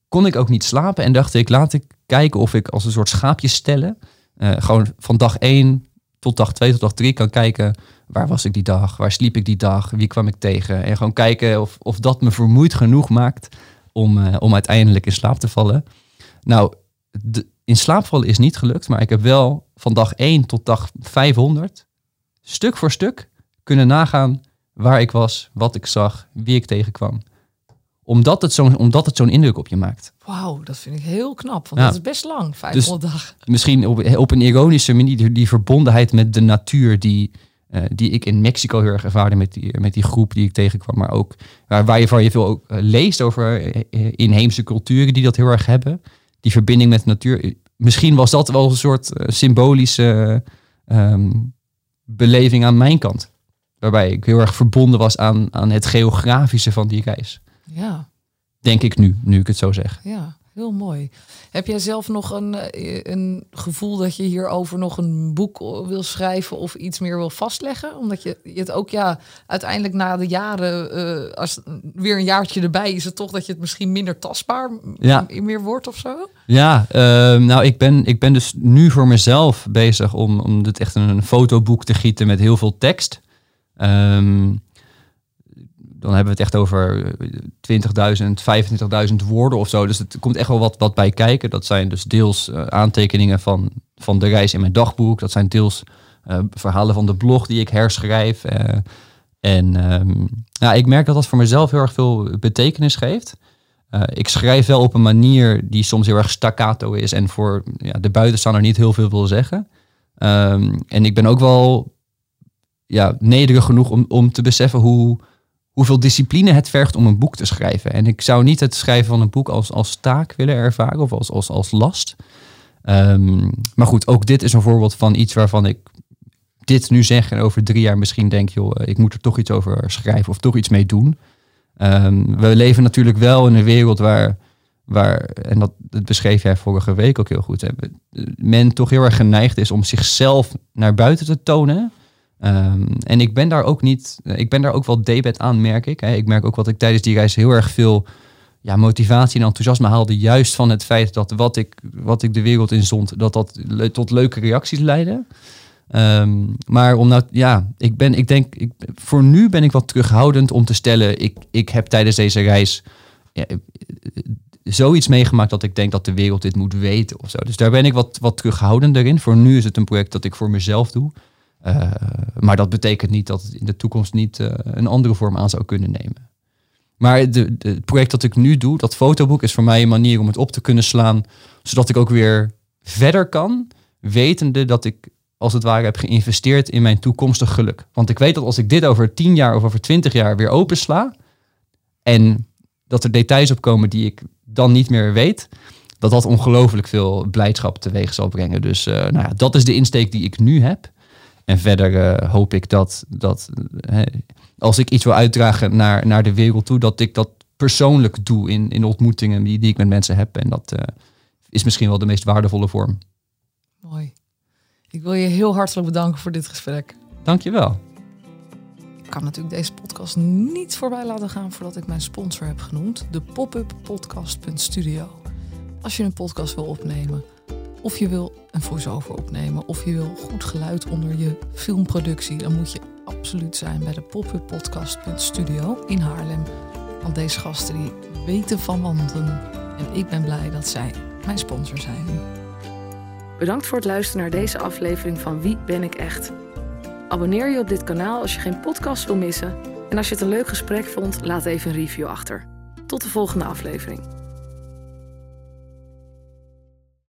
kon ik ook niet slapen en dacht ik, laat ik kijken of ik als een soort schaapje stellen, gewoon van dag 1 tot dag 2 tot dag 3 kan kijken, waar was ik die dag, waar sliep ik die dag, wie kwam ik tegen. En gewoon kijken of, of dat me vermoeid genoeg maakt om, om uiteindelijk in slaap te vallen. Nou, in slaap vallen is niet gelukt, maar ik heb wel van dag 1 tot dag 500 stuk voor stuk kunnen nagaan waar ik was, wat ik zag, wie ik tegenkwam. Omdat het zo'n omdat het zo'n indruk op je maakt. Wauw, dat vind ik heel knap. Want Ja. dat is best lang, 500 dagen. Misschien op, op een ironische manier die, verbondenheid met de natuur die, eh, die ik in Mexico heel erg ervaarde met die, met die groep die ik tegenkwam. Maar ook waar, waar je, waar je veel ook eh, leest over eh, inheemse culturen die dat heel erg hebben. Die verbinding met de natuur. Misschien was dat wel een soort symbolische ehm, beleving aan mijn kant. Waarbij ik heel erg verbonden was aan, aan het geografische van die reis. Ja, Denk ik nu, nu ik het zo zeg. ja, heel mooi. Heb jij zelf nog een, eh, een gevoel dat je hierover nog een boek wil schrijven of iets meer wil vastleggen? Omdat je, je het ook, ja, uiteindelijk na de jaren, eh, als weer een jaartje erbij is, het toch dat je het misschien minder tastbaar Ja. meer wordt of zo? Ja, ehm, nou, ik ben, ik ben dus nu voor mezelf bezig om, om dit echt een fotoboek te gieten met heel veel tekst. Ehm, dan hebben we het echt over eh, 20.000, 25.000 woorden of zo. Dus het komt echt wel wat, wat bij kijken. Dat zijn dus deels eh, aantekeningen van, van de reis in mijn dagboek. Dat zijn deels eh, verhalen van de blog die ik herschrijf. eh. en ehm, ja, ik merk dat dat voor mezelf heel erg veel betekenis geeft. Eh, ik schrijf wel op een manier die soms heel erg staccato is en voor ja, de buitenstaander niet heel veel wil zeggen. Ehm, en ik ben ook wel ja, nederig genoeg om, om te beseffen hoe, hoeveel discipline het vergt om een boek te schrijven. En ik zou niet het schrijven van een boek als, als taak willen ervaren of als, als, als last. Ehm, maar goed, ook dit is een voorbeeld van iets waarvan ik dit nu zeg en over drie jaar misschien denk, joh, eh, ik moet er toch iets over schrijven of toch iets mee doen. Ehm, we leven natuurlijk wel in een wereld waar, waar en dat, beschreef jij vorige week ook heel goed, hè, men toch heel erg geneigd is om zichzelf naar buiten te tonen. Ehm, en ik ben daar ook niet, ik ben daar ook wel debet aan, merk ik. Hè. Ik merk ook wat ik tijdens die reis heel erg veel ja, motivatie en enthousiasme haalde, juist van het feit dat wat ik, wat ik de wereld in zond, dat dat tot leuke reacties leidde. Ehm, maar om nou, ja, ik ben, ik denk, ik, voor nu ben ik wat terughoudend om te stellen, ik, ik heb tijdens deze reis ja, eh, zoiets meegemaakt dat ik denk dat de wereld dit moet weten of zo. Dus daar ben ik wat, wat terughoudender in. Voor nu is het een project dat ik voor mezelf doe. Uh, maar dat betekent niet dat het in de toekomst niet uh, een andere vorm aan zou kunnen nemen. Maar de, het project dat ik nu doe, dat fotoboek, is voor mij een manier om het op te kunnen slaan, zodat ik ook weer verder kan, wetende dat ik als het ware heb geïnvesteerd in mijn toekomstig geluk. Want ik weet dat als ik dit over 10 jaar of over 20 jaar weer opensla en dat er details op komen die ik dan niet meer weet, dat dat ongelooflijk veel blijdschap teweeg zal brengen. Dus uh, nou ja, dat is de insteek die ik nu heb. En verder uh, hoop ik dat, dat uh, als ik iets wil uitdragen naar, naar de wereld toe, dat ik dat persoonlijk doe in, in ontmoetingen die, die ik met mensen heb. En dat uh, is misschien wel de meest waardevolle vorm. Mooi. Ik wil je heel hartelijk bedanken voor dit gesprek. Dankjewel. Ik kan natuurlijk deze podcast niet voorbij laten gaan voordat ik mijn sponsor heb genoemd, de pop-up podcast.studio. Als je een podcast wil opnemen, of je wil een voice-over opnemen, of je wil goed geluid onder je filmproductie, dan moet je absoluut zijn bij de pop-up podcast.studio in Haarlem. Want deze gasten die weten van wandelen. En ik ben blij dat zij mijn sponsor zijn. Bedankt voor het luisteren naar deze aflevering van Wie ben ik echt? Abonneer je op dit kanaal als je geen podcast wil missen. En als je het een leuk gesprek vond, laat even een review achter. Tot de volgende aflevering.